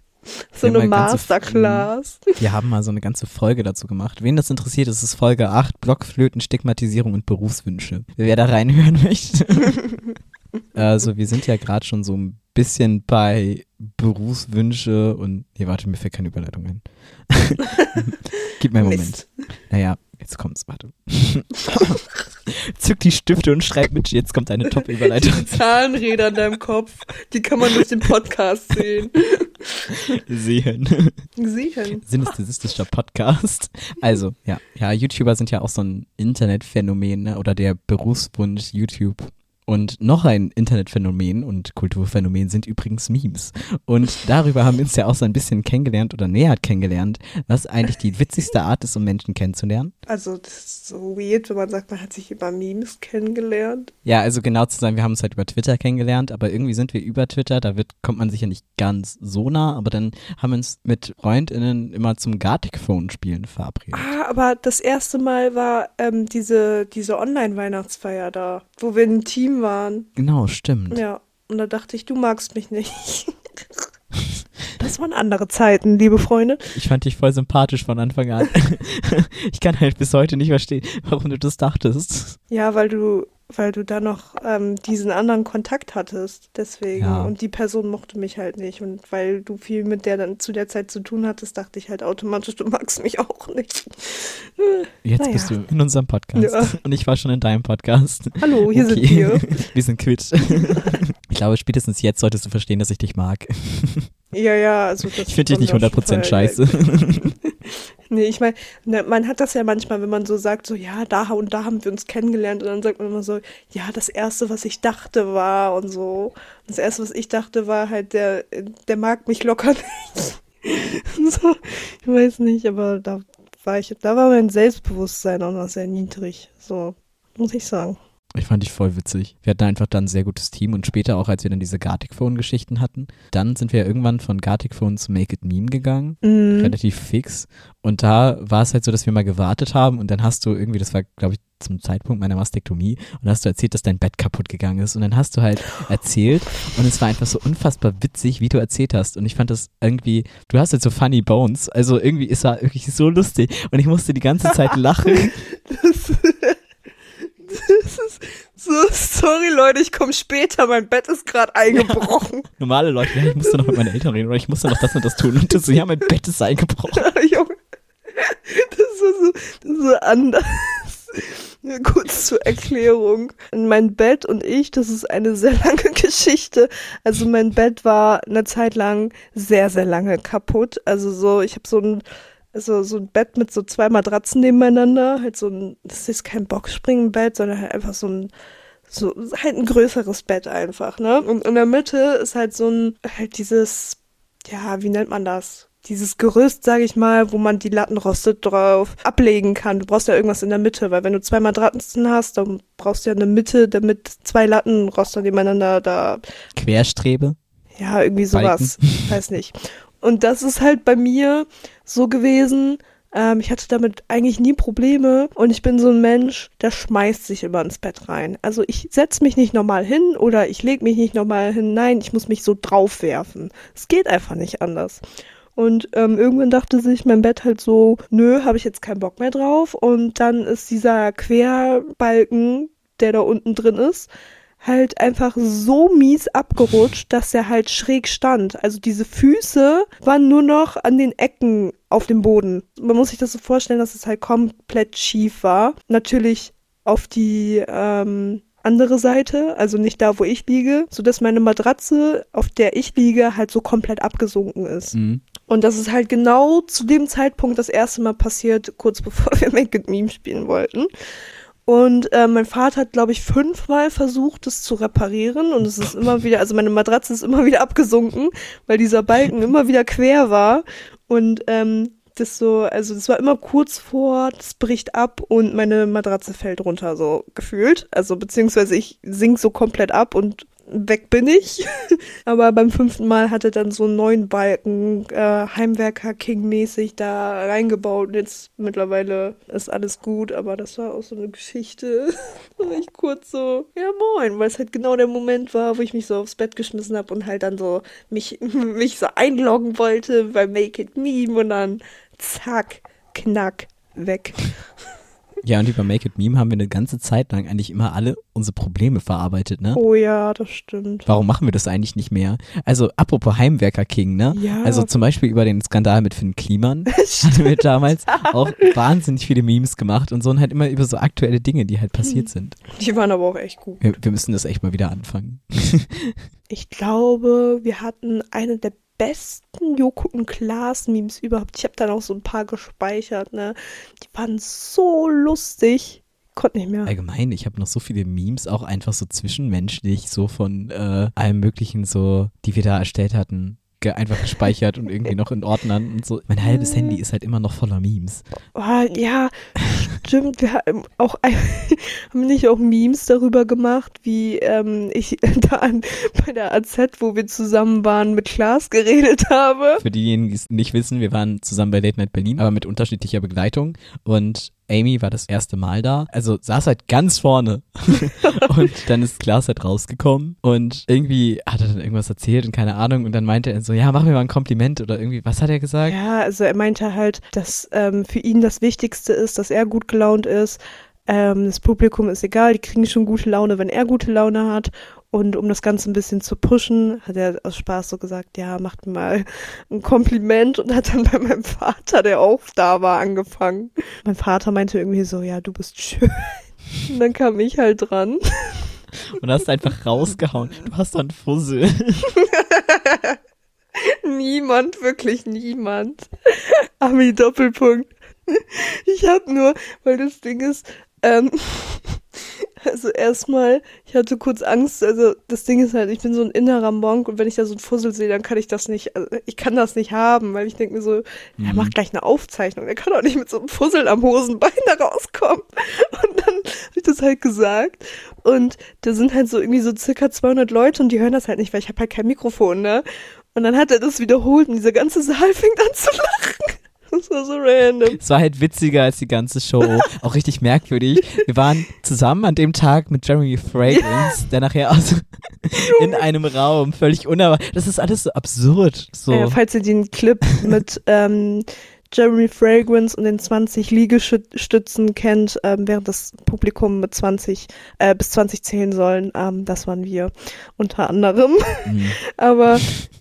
So eine Masterclass. Ganze, wir haben mal so eine ganze Folge dazu gemacht. Wen das interessiert, ist es Folge 8, Blockflöten, Stigmatisierung und Berufswünsche. Wer da reinhören möchte. <laughs> also wir sind ja gerade schon so ein bisschen bei Berufswünsche und, nee, warte, mir fällt keine Überleitung ein. <laughs> Gib mir einen Moment. Naja, jetzt kommt's, warte. <laughs> Zück die Stifte und schreib mit, jetzt kommt eine Top-Überleitung. Die Zahnräder in deinem Kopf, die kann man durch den Podcast sehen. Sehen. Sehen. Synesthesistischer Podcast. Also, ja, ja, YouTuber sind ja auch so ein Internetphänomen, ne? oder der Berufswunsch YouTube und noch ein Internetphänomen und Kulturphänomen sind übrigens Memes. Und darüber haben wir uns ja auch so ein bisschen kennengelernt oder näher kennengelernt, was eigentlich die witzigste Art ist, um Menschen kennenzulernen. Also das ist so weird, wenn man sagt, man hat sich über Memes kennengelernt. Ja, also genau zu sagen, wir haben uns halt über Twitter kennengelernt, aber irgendwie sind wir über Twitter, da wird, kommt man sicher nicht ganz so nah, aber dann haben wir uns mit FreundInnen immer zum Gartic-Phone-Spielen verabredet. Ah, aber das erste Mal war ähm, diese, diese Online-Weihnachtsfeier da, wo wir ein Team waren. Genau, stimmt. Ja, und da dachte ich, du magst mich nicht. <laughs> Das waren andere Zeiten, liebe Freunde. Ich fand dich voll sympathisch von Anfang an. <laughs> Ich kann halt bis heute nicht verstehen, warum du das dachtest. Ja, weil du weil du da noch ähm, diesen anderen Kontakt hattest. Deswegen. Ja. Und die Person mochte mich halt nicht. Und weil du viel mit der dann zu der Zeit zu tun hattest, dachte ich halt automatisch, du magst mich auch nicht. Jetzt naja. bist du in unserem Podcast. Ja. Und ich war schon in deinem Podcast. Hallo, hier okay. sind wir. <laughs> wir sind quitt. Ich glaube, spätestens jetzt solltest du verstehen, dass ich dich mag. Ja, ja, also das Ich finde dich nicht 100% scheiße. <laughs> Nee, ich meine, ne, man hat das ja manchmal, wenn man so sagt, so, ja, da und da haben wir uns kennengelernt und dann sagt man immer so, ja, das erste, was ich dachte war und so. Das erste, was ich dachte, war halt, der, der mag mich locker nicht. <laughs> so, ich weiß nicht, aber da war ich, da war mein Selbstbewusstsein auch noch sehr niedrig. So, muss ich sagen. Ich fand dich voll witzig. Wir hatten einfach dann ein sehr gutes Team und später auch, als wir dann diese Gartic Phone Geschichten hatten, dann sind wir ja irgendwann von Gartic Phone zu Make It Meme gegangen. Mhm. Relativ fix. Und da war es halt so, dass wir mal gewartet haben und dann hast du irgendwie, das war glaube ich zum Zeitpunkt meiner Mastektomie und hast du erzählt, dass dein Bett kaputt gegangen ist und dann hast du halt erzählt und es war einfach so unfassbar witzig, wie du erzählt hast und ich fand das irgendwie, du hast halt so funny bones, also irgendwie ist er wirklich so lustig und ich musste die ganze Zeit lachen. <laughs> <laughs> Das ist so, sorry Leute, ich komme später, mein Bett ist gerade eingebrochen. <laughs> Normale Leute, ja, ich musste noch mit meinen Eltern reden oder ich musste noch das und das tun und du so, ja, mein Bett ist eingebrochen. <laughs> Junge, das ist so, das ist so anders. Kurz zur Erklärung. Mein Bett und ich, das ist eine sehr lange <laughs> Geschichte. Also mein Bett war eine Zeit lang sehr, sehr lange kaputt. Also so, ich habe so ein, also so ein Bett mit so zwei Matratzen nebeneinander. Halt so ein, das ist kein Boxspringenbett, sondern halt einfach so ein, so, halt ein größeres Bett einfach, ne? Und in der Mitte ist halt so ein, halt dieses, ja, wie nennt man das? dieses Gerüst, sage ich mal, wo man die Lattenroste drauf ablegen kann. Du brauchst ja irgendwas in der Mitte, weil wenn du zwei Matratzen hast, dann brauchst du ja eine Mitte, damit zwei Lattenroster nebeneinander da. Querstrebe? Ja, irgendwie sowas. Weiß nicht. Und das ist halt bei mir so gewesen. Ähm, ich hatte damit eigentlich nie Probleme und ich bin so ein Mensch, der schmeißt sich immer ins Bett rein. Also ich setz mich nicht normal hin oder ich leg mich nicht normal hin. Nein, ich muss mich so draufwerfen. Es geht einfach nicht anders. Und ähm, irgendwann dachte sich mein Bett halt so, nö, habe ich jetzt keinen Bock mehr drauf. Und dann ist dieser Querbalken, der da unten drin ist, halt einfach so mies abgerutscht, dass er halt schräg stand. Also diese Füße waren nur noch an den Ecken auf dem Boden. Man muss sich das so vorstellen, dass es halt komplett schief war. Natürlich auf die ähm, andere Seite, also nicht da, wo ich liege, so dass meine Matratze, auf der ich liege, halt so komplett abgesunken ist. Mhm. Und das ist halt genau zu dem Zeitpunkt das erste Mal passiert, kurz bevor <laughs> wir Make It Meme spielen wollten. Und äh, mein Vater hat, glaube ich, fünfmal versucht, es zu reparieren. Und es ist immer <laughs> wieder, also meine Matratze ist immer wieder abgesunken, weil dieser Balken immer wieder quer war. Und ähm, das so, also das war immer kurz vor, das bricht ab und meine Matratze fällt runter, so gefühlt. Also beziehungsweise ich sink so komplett ab und weg bin ich. <laughs> Aber beim fünften Mal hatte dann so einen neuen Balken, äh, Heimwerker King-mäßig da reingebaut. Und jetzt mittlerweile ist alles gut, aber das war auch so eine Geschichte. <laughs> war ich kurz so, ja moin, weil es halt genau der Moment war, wo ich mich so aufs Bett geschmissen habe und halt dann so mich, <laughs> mich so einloggen wollte bei Make It Meme und dann zack, knack, weg. Ja, und über Make It Meme haben wir eine ganze Zeit lang eigentlich immer alle unsere Probleme verarbeitet, ne? Oh ja, das stimmt. Warum machen wir das eigentlich nicht mehr? Also, apropos Heimwerker King, ne? Ja. Also zum Beispiel über den Skandal mit Finn Kliman <laughs> hatten wir damals auch wahnsinnig viele Memes gemacht und so und halt immer über so aktuelle Dinge, die halt passiert sind. Die waren aber auch echt gut. Wir, wir müssen das echt mal wieder anfangen. <laughs> Ich glaube, wir hatten eine der besten Joko und Klaas Memes überhaupt. Ich habe dann auch so ein paar gespeichert, ne? Die waren so lustig. Konnte nicht mehr. Allgemein, ich habe noch so viele Memes, auch einfach so zwischenmenschlich, so von äh, allem möglichen, so, die wir da erstellt hatten, ge einfach gespeichert und irgendwie noch in Ordnern und so. Mein halbes Handy ist halt immer noch voller Memes. Oh, ja, stimmt. Wir haben auch <laughs> haben nicht auch Memes darüber gemacht, wie ähm, ich <laughs> da an, bei der AZ, wo wir zusammen waren, mit Klaas geredet habe. Für diejenigen, die es nicht wissen, wir waren zusammen bei Late Night Berlin, aber mit unterschiedlicher Begleitung und Amy war das erste Mal da, also saß halt ganz vorne <laughs> und dann ist Klaas halt rausgekommen und irgendwie hat er dann irgendwas erzählt und keine Ahnung und dann meinte er so, ja, mach mir mal ein Kompliment oder irgendwie, was hat er gesagt? Ja, also er meinte halt, dass ähm, für ihn das Wichtigste ist, dass er gut gelaunt ist. Ähm, das Publikum ist egal, die kriegen schon gute Laune, wenn er gute Laune hat. Und um das Ganze ein bisschen zu pushen, hat er aus Spaß so gesagt, ja, macht mir mal ein Kompliment und hat dann bei meinem Vater, der auch da war, angefangen. Mein Vater meinte irgendwie so, ja, du bist schön. Und dann kam ich halt dran. Und hast einfach rausgehauen. Du hast dann Fussel. niemand, wirklich niemand. Ami Doppelpunkt. Ich hab nur, weil das Ding ist, ähm, also erstmal, ich hatte kurz Angst, also das Ding ist halt, ich bin so ein innerer Monk und wenn ich da so ein Fussel sehe, dann kann ich das nicht, also ich kann das nicht haben, weil ich denke mir so, Mhm. er macht gleich eine Aufzeichnung, er kann doch nicht mit so einem Fussel am Hosenbein da rauskommen. <laughs> Und dann habe ich das halt gesagt und da sind halt so irgendwie so circa 200 Leute und die hören das halt nicht, weil ich habe halt kein Mikrofon, ne? Und dann hat er das wiederholt und dieser ganze Saal fängt an zu lachen. Das war so random. Es war halt witziger als die ganze Show. <laughs> Auch richtig merkwürdig. Wir waren zusammen an dem Tag mit Jeremy Fragrance, der nachher aus in einem Raum völlig unerwartet. Das ist alles so absurd. So. Ja, falls ihr den Clip mit ähm, Jeremy Fragrance und den 20 Liegestützen kennt, ähm, während das Publikum mit 20 äh, bis 20 zählen sollen. Ähm, das waren wir unter anderem. Mhm. <laughs> Aber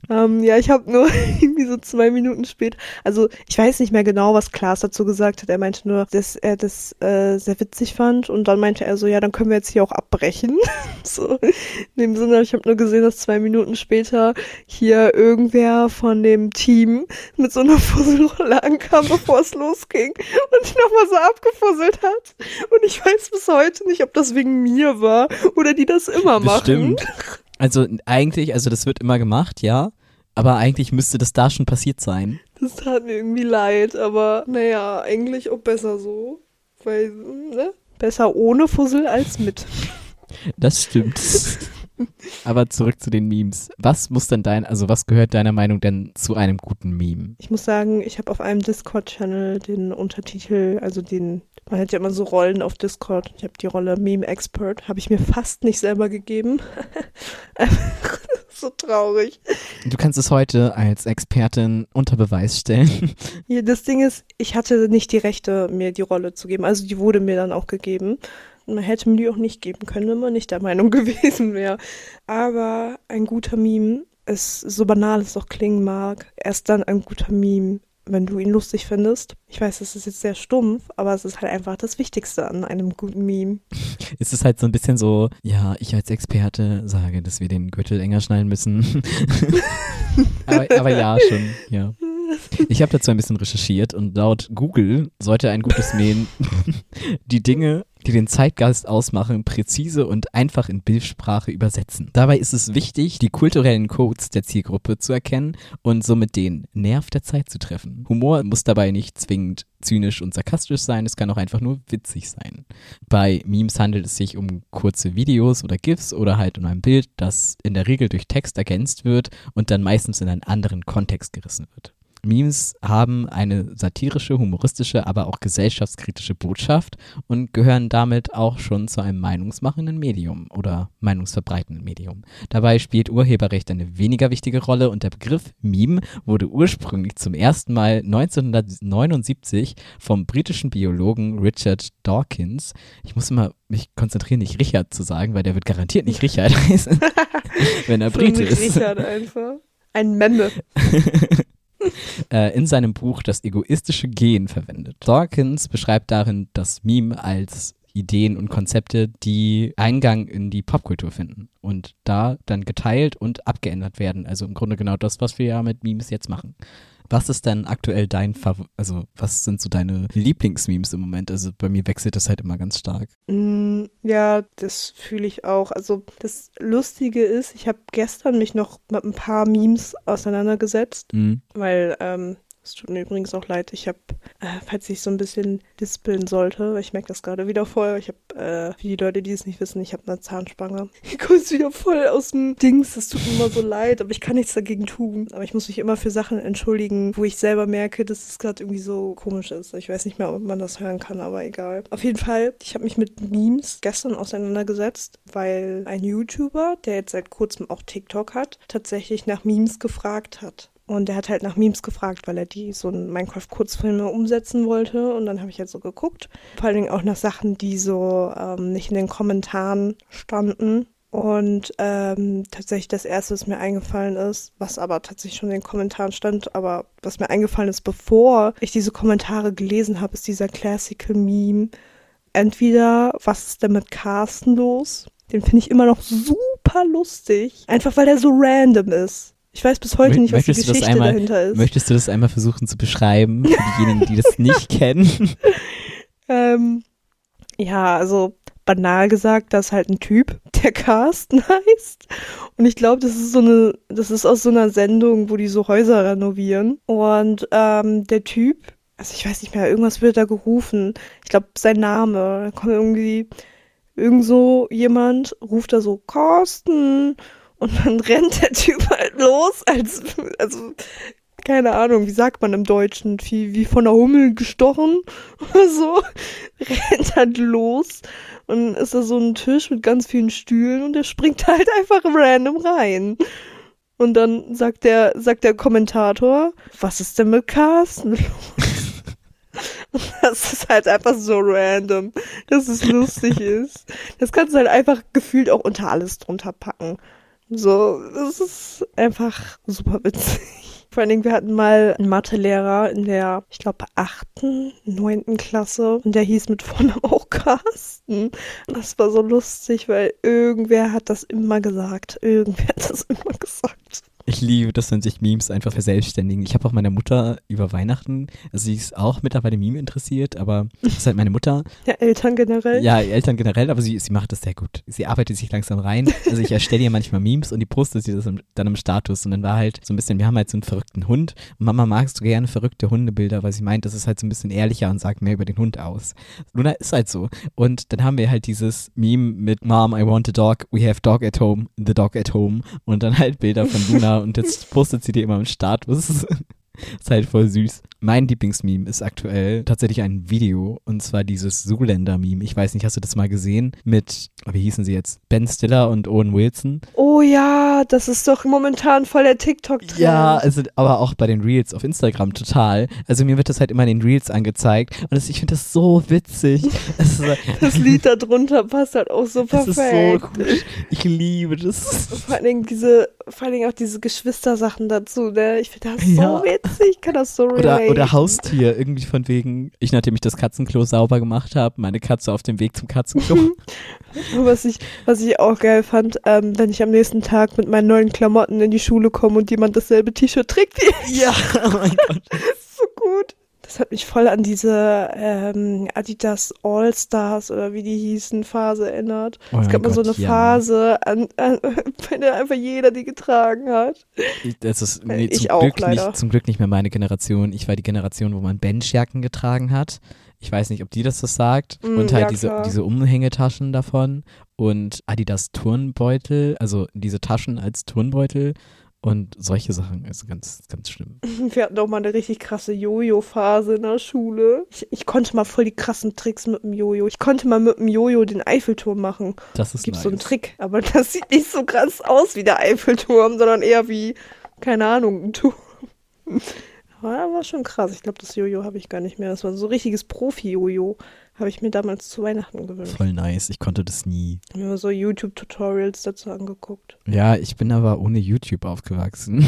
ähm, ja, ich habe nur <laughs> irgendwie so zwei Minuten später, also ich weiß nicht mehr genau, was Klaas dazu gesagt hat. Er meinte nur, dass er das äh, sehr witzig fand und dann meinte er so, ja, dann können wir jetzt hier auch abbrechen. <laughs> so in dem Sinne, ich habe nur gesehen, dass zwei Minuten später hier irgendwer von dem Team mit so einer Fusselrolle ankam, bevor es losging und nochmal so abgefusselt hat. Und ich weiß bis heute nicht, ob das wegen mir war oder die das immer machen. Bestimmt. Also eigentlich, also das wird immer gemacht, ja. Aber eigentlich müsste das da schon passiert sein. Das tat mir irgendwie leid, aber naja, eigentlich auch besser so. Weil, ne? Besser ohne Fussel als mit. Das stimmt. <laughs> <laughs> Aber zurück zu den Memes. Was muss denn dein, also was gehört deiner Meinung denn zu einem guten Meme? Ich muss sagen, ich habe auf einem Discord-Channel den Untertitel, also den, man hat ja immer so Rollen auf Discord. Ich habe die Rolle Meme Expert, habe ich mir fast nicht selber gegeben. <laughs> so traurig. Du kannst es heute als Expertin unter Beweis stellen. Ja, das Ding ist, ich hatte nicht die Rechte, mir die Rolle zu geben. Also die wurde mir dann auch gegeben. Man hätte mir die auch nicht geben können, wenn man nicht der Meinung <laughs> gewesen wäre. Aber ein guter Meme ist, so banal es auch klingen mag, erst dann ein guter Meme, wenn du ihn lustig findest. Ich weiß, das ist jetzt sehr stumpf, aber es ist halt einfach das Wichtigste an einem guten Meme. <laughs> Es ist halt so ein bisschen so, ja, ich als Experte sage, dass wir den Gürtel enger schnallen müssen. <laughs> aber, aber ja, schon, ja. Ich habe dazu ein bisschen recherchiert und laut Google sollte ein gutes Meme <laughs> die Dinge, die den Zeitgeist ausmachen, präzise und einfach in Bildsprache übersetzen. Dabei ist es wichtig, die kulturellen Codes der Zielgruppe zu erkennen und somit den Nerv der Zeit zu treffen. Humor muss dabei nicht zwingend zynisch und sarkastisch sein, es kann auch einfach nur witzig sein. Bei Memes handelt es sich um kurze Videos oder GIFs oder halt um ein Bild, das in der Regel durch Text ergänzt wird und dann meistens in einen anderen Kontext gerissen wird. Memes haben eine satirische, humoristische, aber auch gesellschaftskritische Botschaft und gehören damit auch schon zu einem meinungsmachenden Medium oder meinungsverbreitenden Medium. Dabei spielt Urheberrecht eine weniger wichtige Rolle und der Begriff Meme wurde ursprünglich zum ersten Mal 1979 vom britischen Biologen Richard Dawkins, ich muss immer mich konzentrieren, nicht Richard zu sagen, weil der wird garantiert nicht Richard <laughs> heißen, <laughs> wenn er Brite ist. Richard einfach. Ein Memme. <laughs> <laughs> äh, in seinem Buch Das egoistische Gen verwendet. Dawkins beschreibt darin das Meme als Ideen und Konzepte, die Eingang in die Popkultur finden und da dann geteilt und abgeändert werden. Also im Grunde genau das, was wir ja mit Memes jetzt machen. Was ist denn aktuell dein Favor also was sind so deine Lieblingsmemes im Moment? Also bei mir wechselt das halt immer ganz stark. Mm, ja, das fühle ich auch. Also das Lustige ist, ich habe gestern mich noch mit ein paar Memes auseinandergesetzt, Mhm. weil ähm, es tut mir übrigens auch leid, ich habe, äh, falls ich so ein bisschen dispeln sollte, weil ich merke das gerade wieder voll, ich habe, äh, für die Leute, die es nicht wissen, ich habe eine Zahnspange. <laughs> Ich komme wieder voll aus dem Dings, das tut mir immer so leid, aber ich kann nichts dagegen tun. Aber ich muss mich immer für Sachen entschuldigen, wo ich selber merke, dass es gerade irgendwie so komisch ist. Ich weiß nicht mehr, ob man das hören kann, aber egal. Auf jeden Fall, ich habe mich mit Memes gestern auseinandergesetzt, weil ein YouTuber, der jetzt seit kurzem auch TikTok hat, tatsächlich nach Memes gefragt hat. Und er hat halt nach Memes gefragt, weil er die so in Minecraft-Kurzfilme umsetzen wollte. Und dann habe ich halt so geguckt. Vor allen Dingen auch nach Sachen, die so ähm, nicht in den Kommentaren standen. Und ähm, tatsächlich das erste, was mir eingefallen ist, was aber tatsächlich schon in den Kommentaren stand, aber was mir eingefallen ist, bevor ich diese Kommentare gelesen habe, ist dieser Classical Meme. Entweder, was ist denn mit Carsten los? Den finde ich immer noch super lustig. Einfach weil er so random ist. Ich weiß bis heute Mö- nicht, was die Geschichte einmal- dahinter ist. Möchtest du das einmal versuchen zu beschreiben für diejenigen, die das nicht kennen? <laughs> Ähm, ja, also banal gesagt, das ist halt ein Typ, der Carsten <laughs> heißt. Und ich glaube, das ist so eine, das ist aus so einer Sendung, wo die so Häuser renovieren. Und ähm, der Typ, also ich weiß nicht mehr, irgendwas wird da gerufen. Ich glaube, sein Name, da kommt irgendwie irgend so jemand, ruft da so Carsten. Und dann <laughs> rennt der Typ halt los, als, also keine Ahnung, wie sagt man im Deutschen, wie, wie von der Hummel gestochen <laughs> oder so, rennt halt los und ist da so ein Tisch mit ganz vielen Stühlen und er springt <laughs> halt einfach random rein. Und dann sagt der, sagt der Kommentator, was ist denn mit Carsten los? Und das ist halt einfach so random, dass es lustig ist. Das kannst du halt einfach gefühlt auch unter alles drunter packen. So, das ist einfach super witzig. <laughs> Vor allen Dingen, wir hatten mal einen Mathelehrer in der, ich glaube, achten, neunten Klasse und der hieß mit Vornamen <laughs> auch Carsten. Das war so lustig, weil irgendwer hat das immer gesagt. Irgendwer hat das immer <laughs> gesagt. Ich liebe, dass dann sich Memes einfach verselbstständigen. Ich habe auch meiner Mutter über Weihnachten, also sie ist auch mittlerweile Meme interessiert, aber <laughs> das ist halt meine Mutter. Ja, Eltern generell. Ja, Eltern generell, aber sie, sie macht das sehr gut. Sie arbeitet sich langsam rein. Also ich erstelle ihr manchmal Memes und die postet sie das im, dann im Status. Und dann war halt so ein bisschen, wir haben halt so einen verrückten Hund und Mama magst du gerne verrückte Hundebilder, weil sie meint, das ist halt so ein bisschen ehrlicher und sagt mehr über den Hund aus. Luna ist halt so. Und dann haben wir halt dieses Meme mit Mom, I want a dog, we have dog at home, the dog at home. Und dann halt Bilder von Luna und jetzt postet sie dir immer im Status. <laughs> ist halt voll süß. Mein Lieblingsmeme ist aktuell tatsächlich ein Video und zwar dieses Zoolander-Meme. Ich weiß nicht, hast du das mal gesehen? Mit, wie hießen sie jetzt? Ben Stiller und Owen Wilson. Oh ja, das ist doch momentan voll der TikTok-Trend. Ja, also, aber auch bei den Reels auf Instagram total. Also mir wird das halt immer in den Reels angezeigt und das, ich finde das so witzig. <laughs> das, das Lied da drunter passt halt auch so <laughs> perfekt. Das ist so gut. Ich liebe das. Vor allen Dingen diese, vor allen Dingen auch diese Geschwistersachen dazu, ne? Ich finde das ja. so witzig. Ich kann das so relate. Oder, oder Haustier, irgendwie von wegen, ich nachdem ich das Katzenklo sauber gemacht habe, meine Katze auf dem Weg zum Katzenklo. <laughs> was, ich, was ich auch geil fand, ähm, wenn ich am nächsten Tag mit meinen neuen Klamotten in die Schule komme und jemand dasselbe T-Shirt trägt wie ich. Ja, oh mein Gott. <laughs> Das hat mich voll an diese ähm, Adidas All-Stars oder wie die hießen, Phase erinnert. Oh es gab mal so eine ja. Phase, an, an, <laughs> bei der einfach jeder die getragen hat. Das ist nee, zum, auch, Glück nicht, zum Glück nicht mehr meine Generation. Ich war die Generation, wo man Benchjacken getragen hat. Ich weiß nicht, ob die das so sagt. Mm, und halt ja, diese, diese Umhängetaschen davon und Adidas Turnbeutel, also diese Taschen als Turnbeutel und solche Sachen ist ganz, ganz schlimm. <laughs> Wir hatten auch mal eine richtig krasse Jojo-Phase in der Schule. Ich, ich, konnte mal voll die krassen Tricks mit dem Jojo. Ich konnte mal mit dem Jojo den Eiffelturm machen. Das ist Gibt nice. so einen Trick, aber <laughs> das sieht nicht so krass aus wie der Eiffelturm, sondern eher wie, keine Ahnung, ein Turm. Aber war schon krass. Ich glaube, das Jojo habe ich gar nicht mehr. Das war so ein richtiges Profi-Jojo. Habe ich mir damals zu Weihnachten gewünscht. Voll nice. Ich konnte das nie. Ich habe mir so YouTube-Tutorials dazu angeguckt. Ja, ich bin aber ohne YouTube aufgewachsen.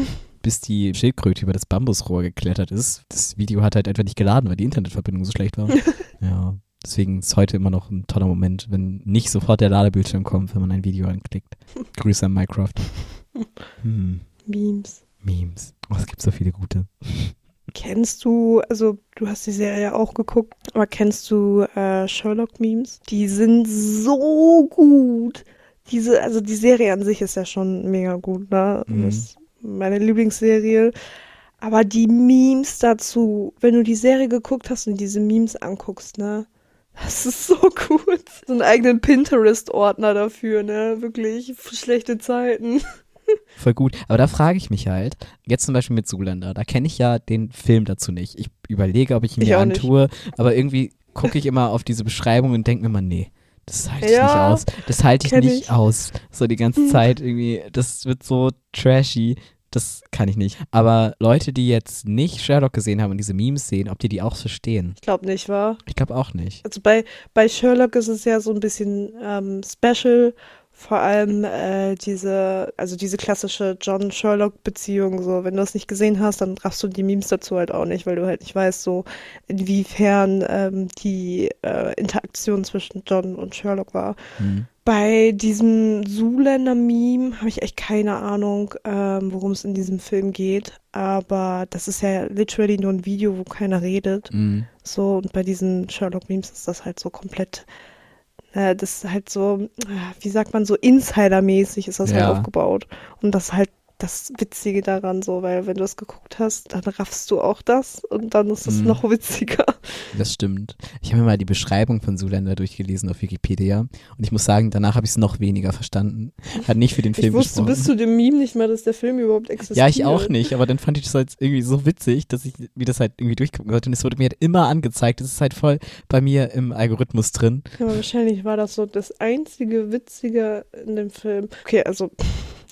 <laughs> Bis die Schildkröte über das Bambusrohr geklettert ist. Das Video hat halt einfach nicht geladen, weil die Internetverbindung so schlecht war. <laughs> ja. Deswegen ist heute immer noch ein toller Moment, wenn nicht sofort der Ladebildschirm kommt, wenn man ein Video anklickt. <laughs> Grüße an Minecraft. Hm. Memes. Memes. Oh, es gibt so viele gute. Kennst du, also du hast die Serie auch geguckt, aber kennst du äh, Sherlock-Memes? Die sind so gut. Diese, also die Serie an sich ist ja schon mega gut, ne? Mhm. Das ist meine Lieblingsserie. Aber die Memes dazu, wenn du die Serie geguckt hast und diese Memes anguckst, ne? Das ist so <laughs> gut. So einen eigenen Pinterest-Ordner dafür, ne? Wirklich schlechte Zeiten. <laughs> Voll gut. Aber da frage ich mich halt, jetzt zum Beispiel mit Zuländer, da kenne ich ja den Film dazu nicht. Ich überlege, ob ich ihn ich mir antue, nicht. aber irgendwie gucke ich immer auf diese Beschreibung und denke mir mal, nee. Das halte ich ja, nicht aus. Das halte ich nicht ich. aus. So die ganze hm. Zeit irgendwie. Das wird so trashy. Das kann ich nicht. Aber Leute, die jetzt nicht Sherlock gesehen haben und diese Memes sehen, ob die die auch verstehen? Ich glaube nicht, wa? Ich glaube auch nicht. Also bei, bei Sherlock ist es ja so ein bisschen ähm, special, vor allem äh, diese, also diese klassische John Sherlock-Beziehung, so, wenn du das nicht gesehen hast, dann raffst du die Memes dazu halt auch nicht, weil du halt nicht weißt, so, inwiefern ähm, die äh, Interaktion zwischen John und Sherlock war. Mhm. Bei diesem Zuländer-Meme habe ich echt keine Ahnung, ähm, worum es in diesem Film geht. Aber das ist ja literally nur ein Video, wo keiner redet. Mhm. So, und bei diesen Sherlock-Memes ist das halt so komplett äh, das ist halt so, äh, wie sagt man, so Insider-mäßig ist das halt ja. halt aufgebaut. Und das halt das Witzige daran so, weil wenn du es geguckt hast, dann raffst du auch das und dann ist es Mhm. noch witziger. Das stimmt. Ich habe mir mal die Beschreibung von Zoolander durchgelesen auf Wikipedia und ich muss sagen, danach habe ich es noch weniger verstanden. Hat nicht für den Film Ich wusste gesprochen. bis zu dem Meme nicht mal, dass der Film überhaupt existiert. Ja, ich auch nicht, aber dann fand ich das halt irgendwie so witzig, dass ich mir das halt irgendwie durchgucken wollte und es wurde mir halt immer angezeigt. Das ist halt voll bei mir im Algorithmus drin. Ja, wahrscheinlich war das so das einzige Witzige in dem Film. Okay, also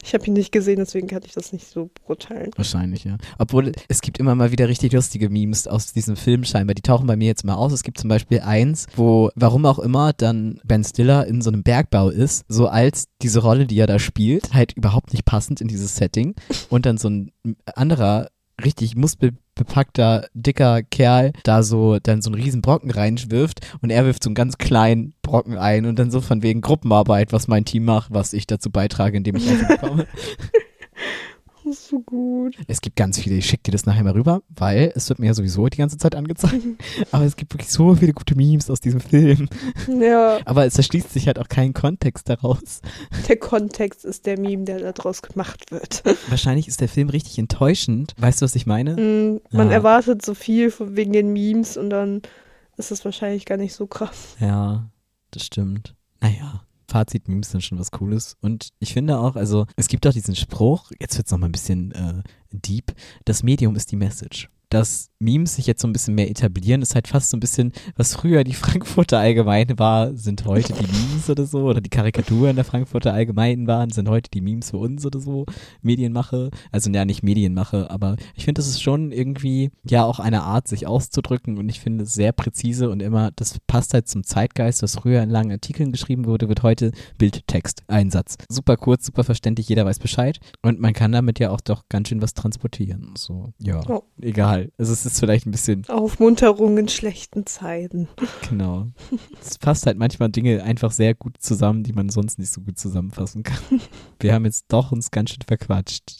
ich habe ihn nicht gesehen, deswegen kann ich das nicht so beurteilen. Wahrscheinlich, ja. Obwohl, es gibt immer mal wieder richtig lustige Memes aus diesem Film scheinbar. Die tauchen bei mir jetzt mal aus. Es gibt zum Beispiel eins, wo, warum auch immer, dann Ben Stiller in so einem Bergbau ist, so als diese Rolle, die er da spielt, halt überhaupt nicht passend in dieses Setting. Und dann so ein anderer richtig muskelbepackter, dicker Kerl da so dann so einen riesen Brocken reinwirft und er wirft so einen ganz kleinen Brocken ein und dann so von wegen Gruppenarbeit, was mein Team macht, was ich dazu beitrage, indem ich <laughs> bekomme. Das <laughs> ist so gut. Es gibt ganz viele, ich schicke dir das nachher mal rüber, weil es wird mir ja sowieso die ganze Zeit angezeigt. <laughs> Aber es gibt wirklich so viele gute Memes aus diesem Film. Ja, Aber es erschließt sich halt auch kein Kontext daraus. der Kontext ist der Meme, der daraus gemacht wird. <laughs> Wahrscheinlich ist der Film richtig enttäuschend. Weißt du, was ich meine? Mm, Man Ja. erwartet so viel von- wegen den Memes und dann ist es wahrscheinlich gar nicht so krass. Ja, das stimmt. Naja. Fazit, Memes sind schon was Cooles. Und ich finde auch, also es gibt auch diesen Spruch, jetzt wird es nochmal ein bisschen äh, deep, das Medium ist die Message. Dass Memes sich jetzt so ein bisschen mehr etablieren, ist halt fast so ein bisschen, was früher die <laughs> Frankfurter Allgemeine war, sind heute die Memes oder so, oder die Karikaturen der Frankfurter Allgemeinen waren, sind heute die Memes für uns oder so, Medienmache. Also ja, nicht Medienmache, aber ich finde, das ist schon irgendwie ja auch eine Art, sich auszudrücken und ich finde es sehr präzise und immer, das passt halt zum Zeitgeist, was früher in langen Artikeln geschrieben wurde, wird heute Bildtext, Einsatz. Super kurz, super verständlich, jeder weiß Bescheid und man kann damit ja auch doch ganz schön was transportieren. So, ja, Oh. egal. Also es ist vielleicht ein bisschen, Aufmunterung in schlechten Zeiten. genau. Es passt halt manchmal Dinge einfach sehr gut zusammen, die man sonst nicht so gut zusammenfassen kann. Wir haben jetzt doch uns ganz schön verquatscht.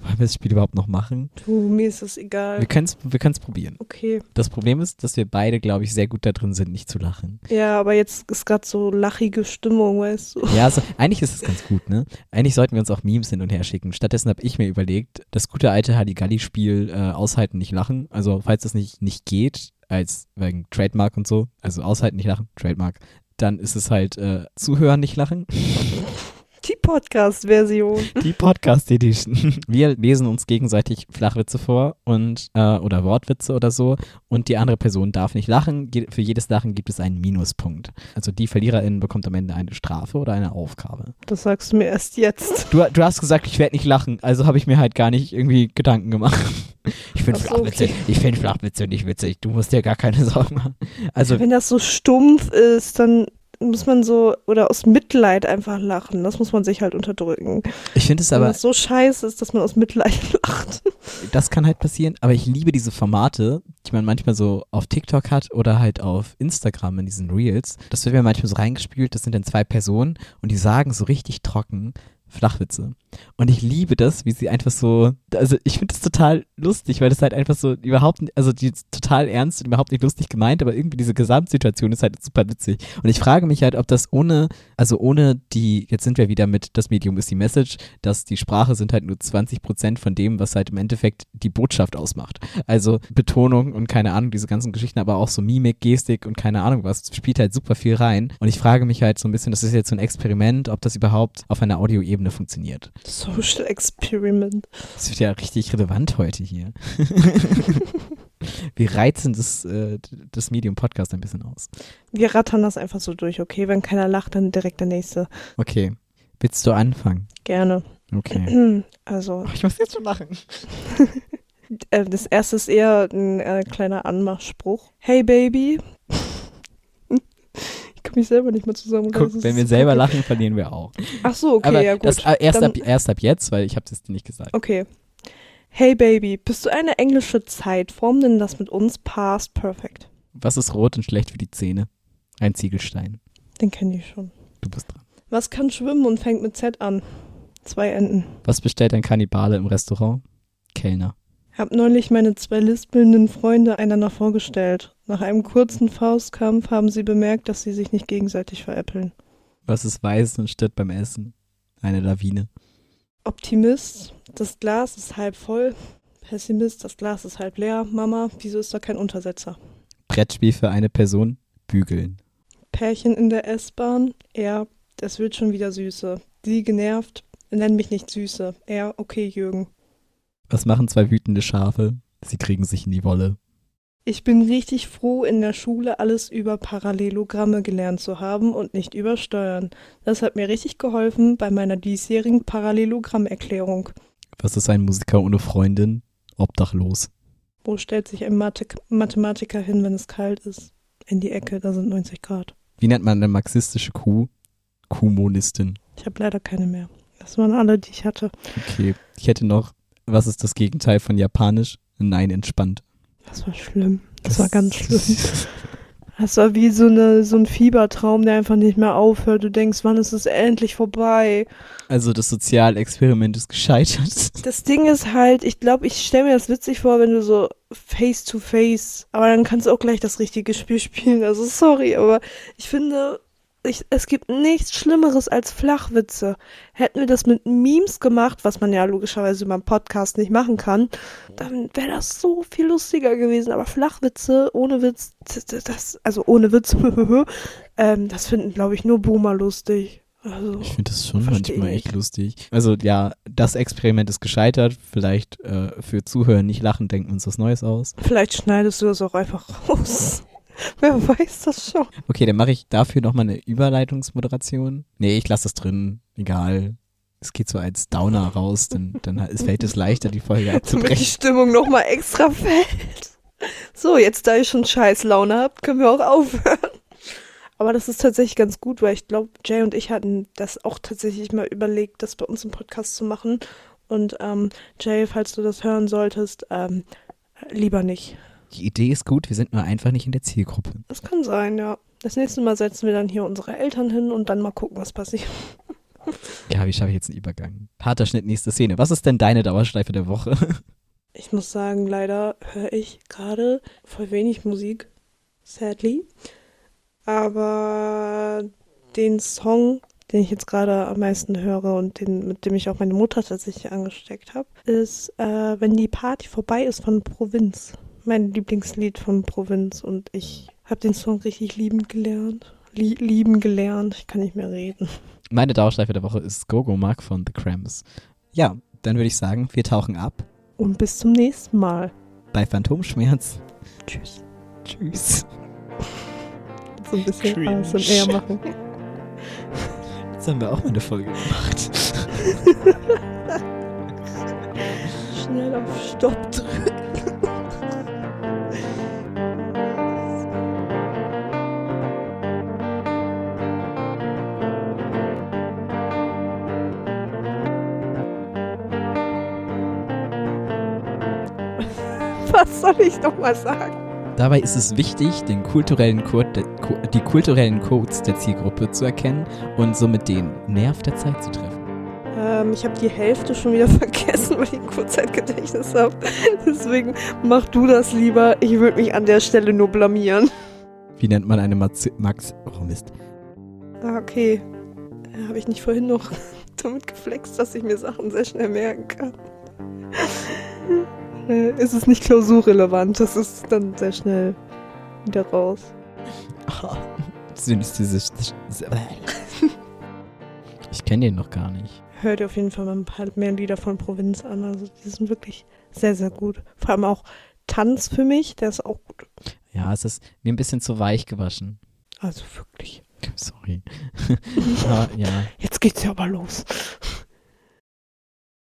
Wollen wir das Spiel überhaupt noch machen? Du, mir ist es egal. Wir können es wir können's probieren. Okay. Das Problem ist, dass wir beide, glaube ich, sehr gut da drin sind, nicht zu lachen. Ja, aber jetzt ist gerade so lachige Stimmung, weißt du. Ja, also, eigentlich ist es ganz gut, ne? Eigentlich sollten wir uns auch Memes hin und her schicken. Stattdessen habe ich mir überlegt, das gute alte Halligalli-Spiel äh, aushalten, nicht lachen. Also, falls das nicht, nicht geht, als wegen Trademark und so, also aushalten, nicht lachen, Trademark, dann ist es halt äh, zuhören, nicht lachen. Die Podcast-Version. <laughs> Die Podcast Edition. Wir lesen uns gegenseitig Flachwitze vor und äh, oder Wortwitze oder so und die andere Person darf nicht lachen. Je, für jedes Lachen gibt es einen Minuspunkt. Also die Verliererin bekommt am Ende eine Strafe oder eine Aufgabe. Das sagst du mir erst jetzt. Du, du hast gesagt, ich werde nicht lachen, also habe ich mir halt gar nicht irgendwie Gedanken gemacht. Ich finde so, Flachwitze, okay. ich finde Flachwitze nicht witzig. Du musst dir gar keine Sorgen machen. Also Wenn das so stumpf ist, dann muss man so, oder aus Mitleid einfach lachen. Das muss man sich halt unterdrücken. ich finde es Wenn aber das so scheiße ist, dass man aus Mitleid <laughs> lacht. das kann halt passieren, aber ich liebe diese Formate, die man manchmal so auf TikTok hat oder halt auf Instagram in diesen Reels. Das wird mir manchmal so reingespielt, das sind dann zwei Personen und die sagen so richtig trocken Flachwitze. Und ich liebe das, wie sie einfach so, also ich finde das total lustig, weil das halt einfach so überhaupt, also die total ernst und überhaupt nicht lustig gemeint, aber irgendwie diese Gesamtsituation ist halt super witzig. Und ich frage mich halt, ob das ohne, also ohne die, jetzt sind wir wieder mit, das Medium ist die Message, dass die Sprache sind halt nur 20 Prozent von dem, was halt im Endeffekt die Botschaft ausmacht. Also Betonung und keine Ahnung, diese ganzen Geschichten, aber auch so Mimik, Gestik und keine Ahnung was, spielt halt super viel rein. Und ich frage mich halt so ein bisschen, das ist jetzt so ein Experiment, ob das überhaupt auf einer Audioebene funktioniert. Social Experiment. Das wird ja richtig relevant heute hier. <laughs> Wir reizen das, äh, das Medium Podcast ein bisschen aus. Wir rattern das einfach so durch, okay? Wenn keiner lacht, dann direkt der nächste. Okay. Willst du anfangen? Gerne. Okay. <clears throat> Also, Ich muss jetzt schon lachen. <laughs> äh, das erste ist eher ein äh, kleiner Anmachspruch. Hey Baby. Mich selber nicht mehr zusammenreißen. Guck, wenn wir selber lachen, verlieren wir auch. Ach so, okay, Aber ja gut. das äh, erst, Dann- ab, erst ab jetzt, weil ich habe es dir nicht gesagt. Okay. Hey Baby, bist du eine englische Zeitform, denn das mit uns past perfect? Was ist rot und schlecht für die Zähne? Ein Ziegelstein. Den kenne ich schon. Du bist dran. Was kann schwimmen und fängt mit Z an? Zwei Enden. Was bestellt ein Kannibale im Restaurant? Kellner. Hab neulich meine zwei lispelnden Freunde einander vorgestellt. Nach einem kurzen Faustkampf haben sie bemerkt, dass sie sich nicht gegenseitig veräppeln. Was ist weiß und stirbt beim Essen? Eine Lawine. Optimist, das Glas ist halb voll. Pessimist, das Glas ist halb leer. Mama, wieso ist da kein Untersetzer? Brettspiel für eine Person, bügeln. Pärchen in der S-Bahn, er, das wird schon wieder Süße. Sie genervt, nenn mich nicht Süße. Er, okay, Jürgen. Was machen zwei wütende Schafe? Sie kriegen sich in die Wolle. Ich bin richtig froh, in der Schule alles über Parallelogramme gelernt zu haben und nicht über Steuern. Das hat mir richtig geholfen bei meiner diesjährigen Parallelogrammerklärung. Was ist ein Musiker ohne Freundin? Obdachlos. Wo stellt sich ein Mathe Mathematiker hin, wenn es kalt ist? In die Ecke, da sind 90 Grad. Wie nennt man eine marxistische Kuh? Kuhmonistin. Ich habe leider keine mehr. Das waren alle, die ich hatte. Okay, ich hätte noch, was ist das Gegenteil von Japanisch? Nein, entspannt. Das war schlimm. Das, das war ganz <laughs> schlimm. Das war wie so, eine, so ein Fiebertraum, der einfach nicht mehr aufhört. Du denkst, wann ist es endlich vorbei? Also das Sozialexperiment ist gescheitert. <laughs> Das Ding ist halt, ich glaube, ich stelle mir das witzig vor, wenn du so face to face, aber dann kannst du auch gleich das richtige Spiel spielen. Also sorry, aber ich finde, ich, es gibt nichts Schlimmeres als Flachwitze. Hätten wir das mit Memes gemacht, was man ja logischerweise über einen Podcast nicht machen kann, dann wäre das so viel lustiger gewesen. Aber Flachwitze ohne Witz, das, also ohne Witz, <laughs> ähm, das finden, glaube ich, nur Boomer lustig. Also, ich finde das schon manchmal echt lustig. Also ja, das Experiment ist gescheitert. Vielleicht äh, für Zuhörer nicht lachen, denken wir uns was Neues aus. Vielleicht schneidest du das auch einfach raus. <laughs> Wer weiß das schon. Okay, dann mache ich dafür nochmal eine Überleitungsmoderation. Nee, ich lasse das drin. Egal. Es geht so als Downer raus, dann, dann fällt es leichter, die Folge abzubrechen. <laughs> Damit die Stimmung nochmal extra fällt. So, jetzt da ich schon scheiß Laune habe, können wir auch aufhören. Aber das ist tatsächlich ganz gut, weil ich glaube, Jay und ich hatten das auch tatsächlich mal überlegt, das bei uns im Podcast zu machen. Und ähm, Jay, falls du das hören solltest, ähm, lieber nicht. Die Idee ist gut, wir sind nur einfach nicht in der Zielgruppe. Das kann sein, ja. Das nächste Mal setzen wir dann hier unsere Eltern hin und dann mal gucken, was passiert. <laughs> Ja, wie schaffe ich jetzt einen Übergang? Harter Schnitt, nächste Szene. Was ist denn deine Dauerschleife der Woche? <laughs> Ich muss sagen, leider höre ich gerade voll wenig Musik. Sadly. Aber den Song, den ich jetzt gerade am meisten höre und den, mit dem ich auch meine Mutter tatsächlich angesteckt habe, ist äh, Wenn die Party vorbei ist von Provinz mein Lieblingslied von Provinz und ich habe den Song richtig lieben gelernt. Lie lieben gelernt. Ich kann nicht mehr reden. Meine Dauerschleife der Woche ist Gogo Mark von The Cramps. Ja, dann würde ich sagen, wir tauchen ab. Und bis zum nächsten Mal. Bei Phantomschmerz. Tschüss. Tschüss. so ein bisschen Cringe. ASMR machen. Jetzt haben wir auch mal eine Folge gemacht. <laughs> Schnell auf Stopp drücken. Was soll ich noch mal sagen? Dabei ist es wichtig, den kulturellen Code, die kulturellen Codes der Zielgruppe zu erkennen und somit den Nerv der Zeit zu treffen. Ähm, ich habe die Hälfte schon wieder <laughs> vergessen, weil ich ein Kurzzeitgedächtnis habe. Deswegen mach du das lieber. Ich würde mich an der Stelle nur blamieren. Wie nennt man eine Max... Max oh Mist. Ah, okay. Habe ich nicht vorhin noch <laughs> damit geflext, dass ich mir Sachen sehr schnell merken kann. Äh, ist es nicht klausurrelevant. Das ist dann sehr schnell wieder raus. <laughs> <laughs> Ich kenne den noch gar nicht. Hör dir auf jeden Fall mal ein paar mehr Lieder von Provinz an. Also die sind wirklich sehr, sehr gut. Vor allem auch Tanz für mich, der ist auch gut. Ja, es ist mir ein bisschen zu weich gewaschen. Also wirklich. Sorry. <laughs> aber, ja. Jetzt geht's ja aber los.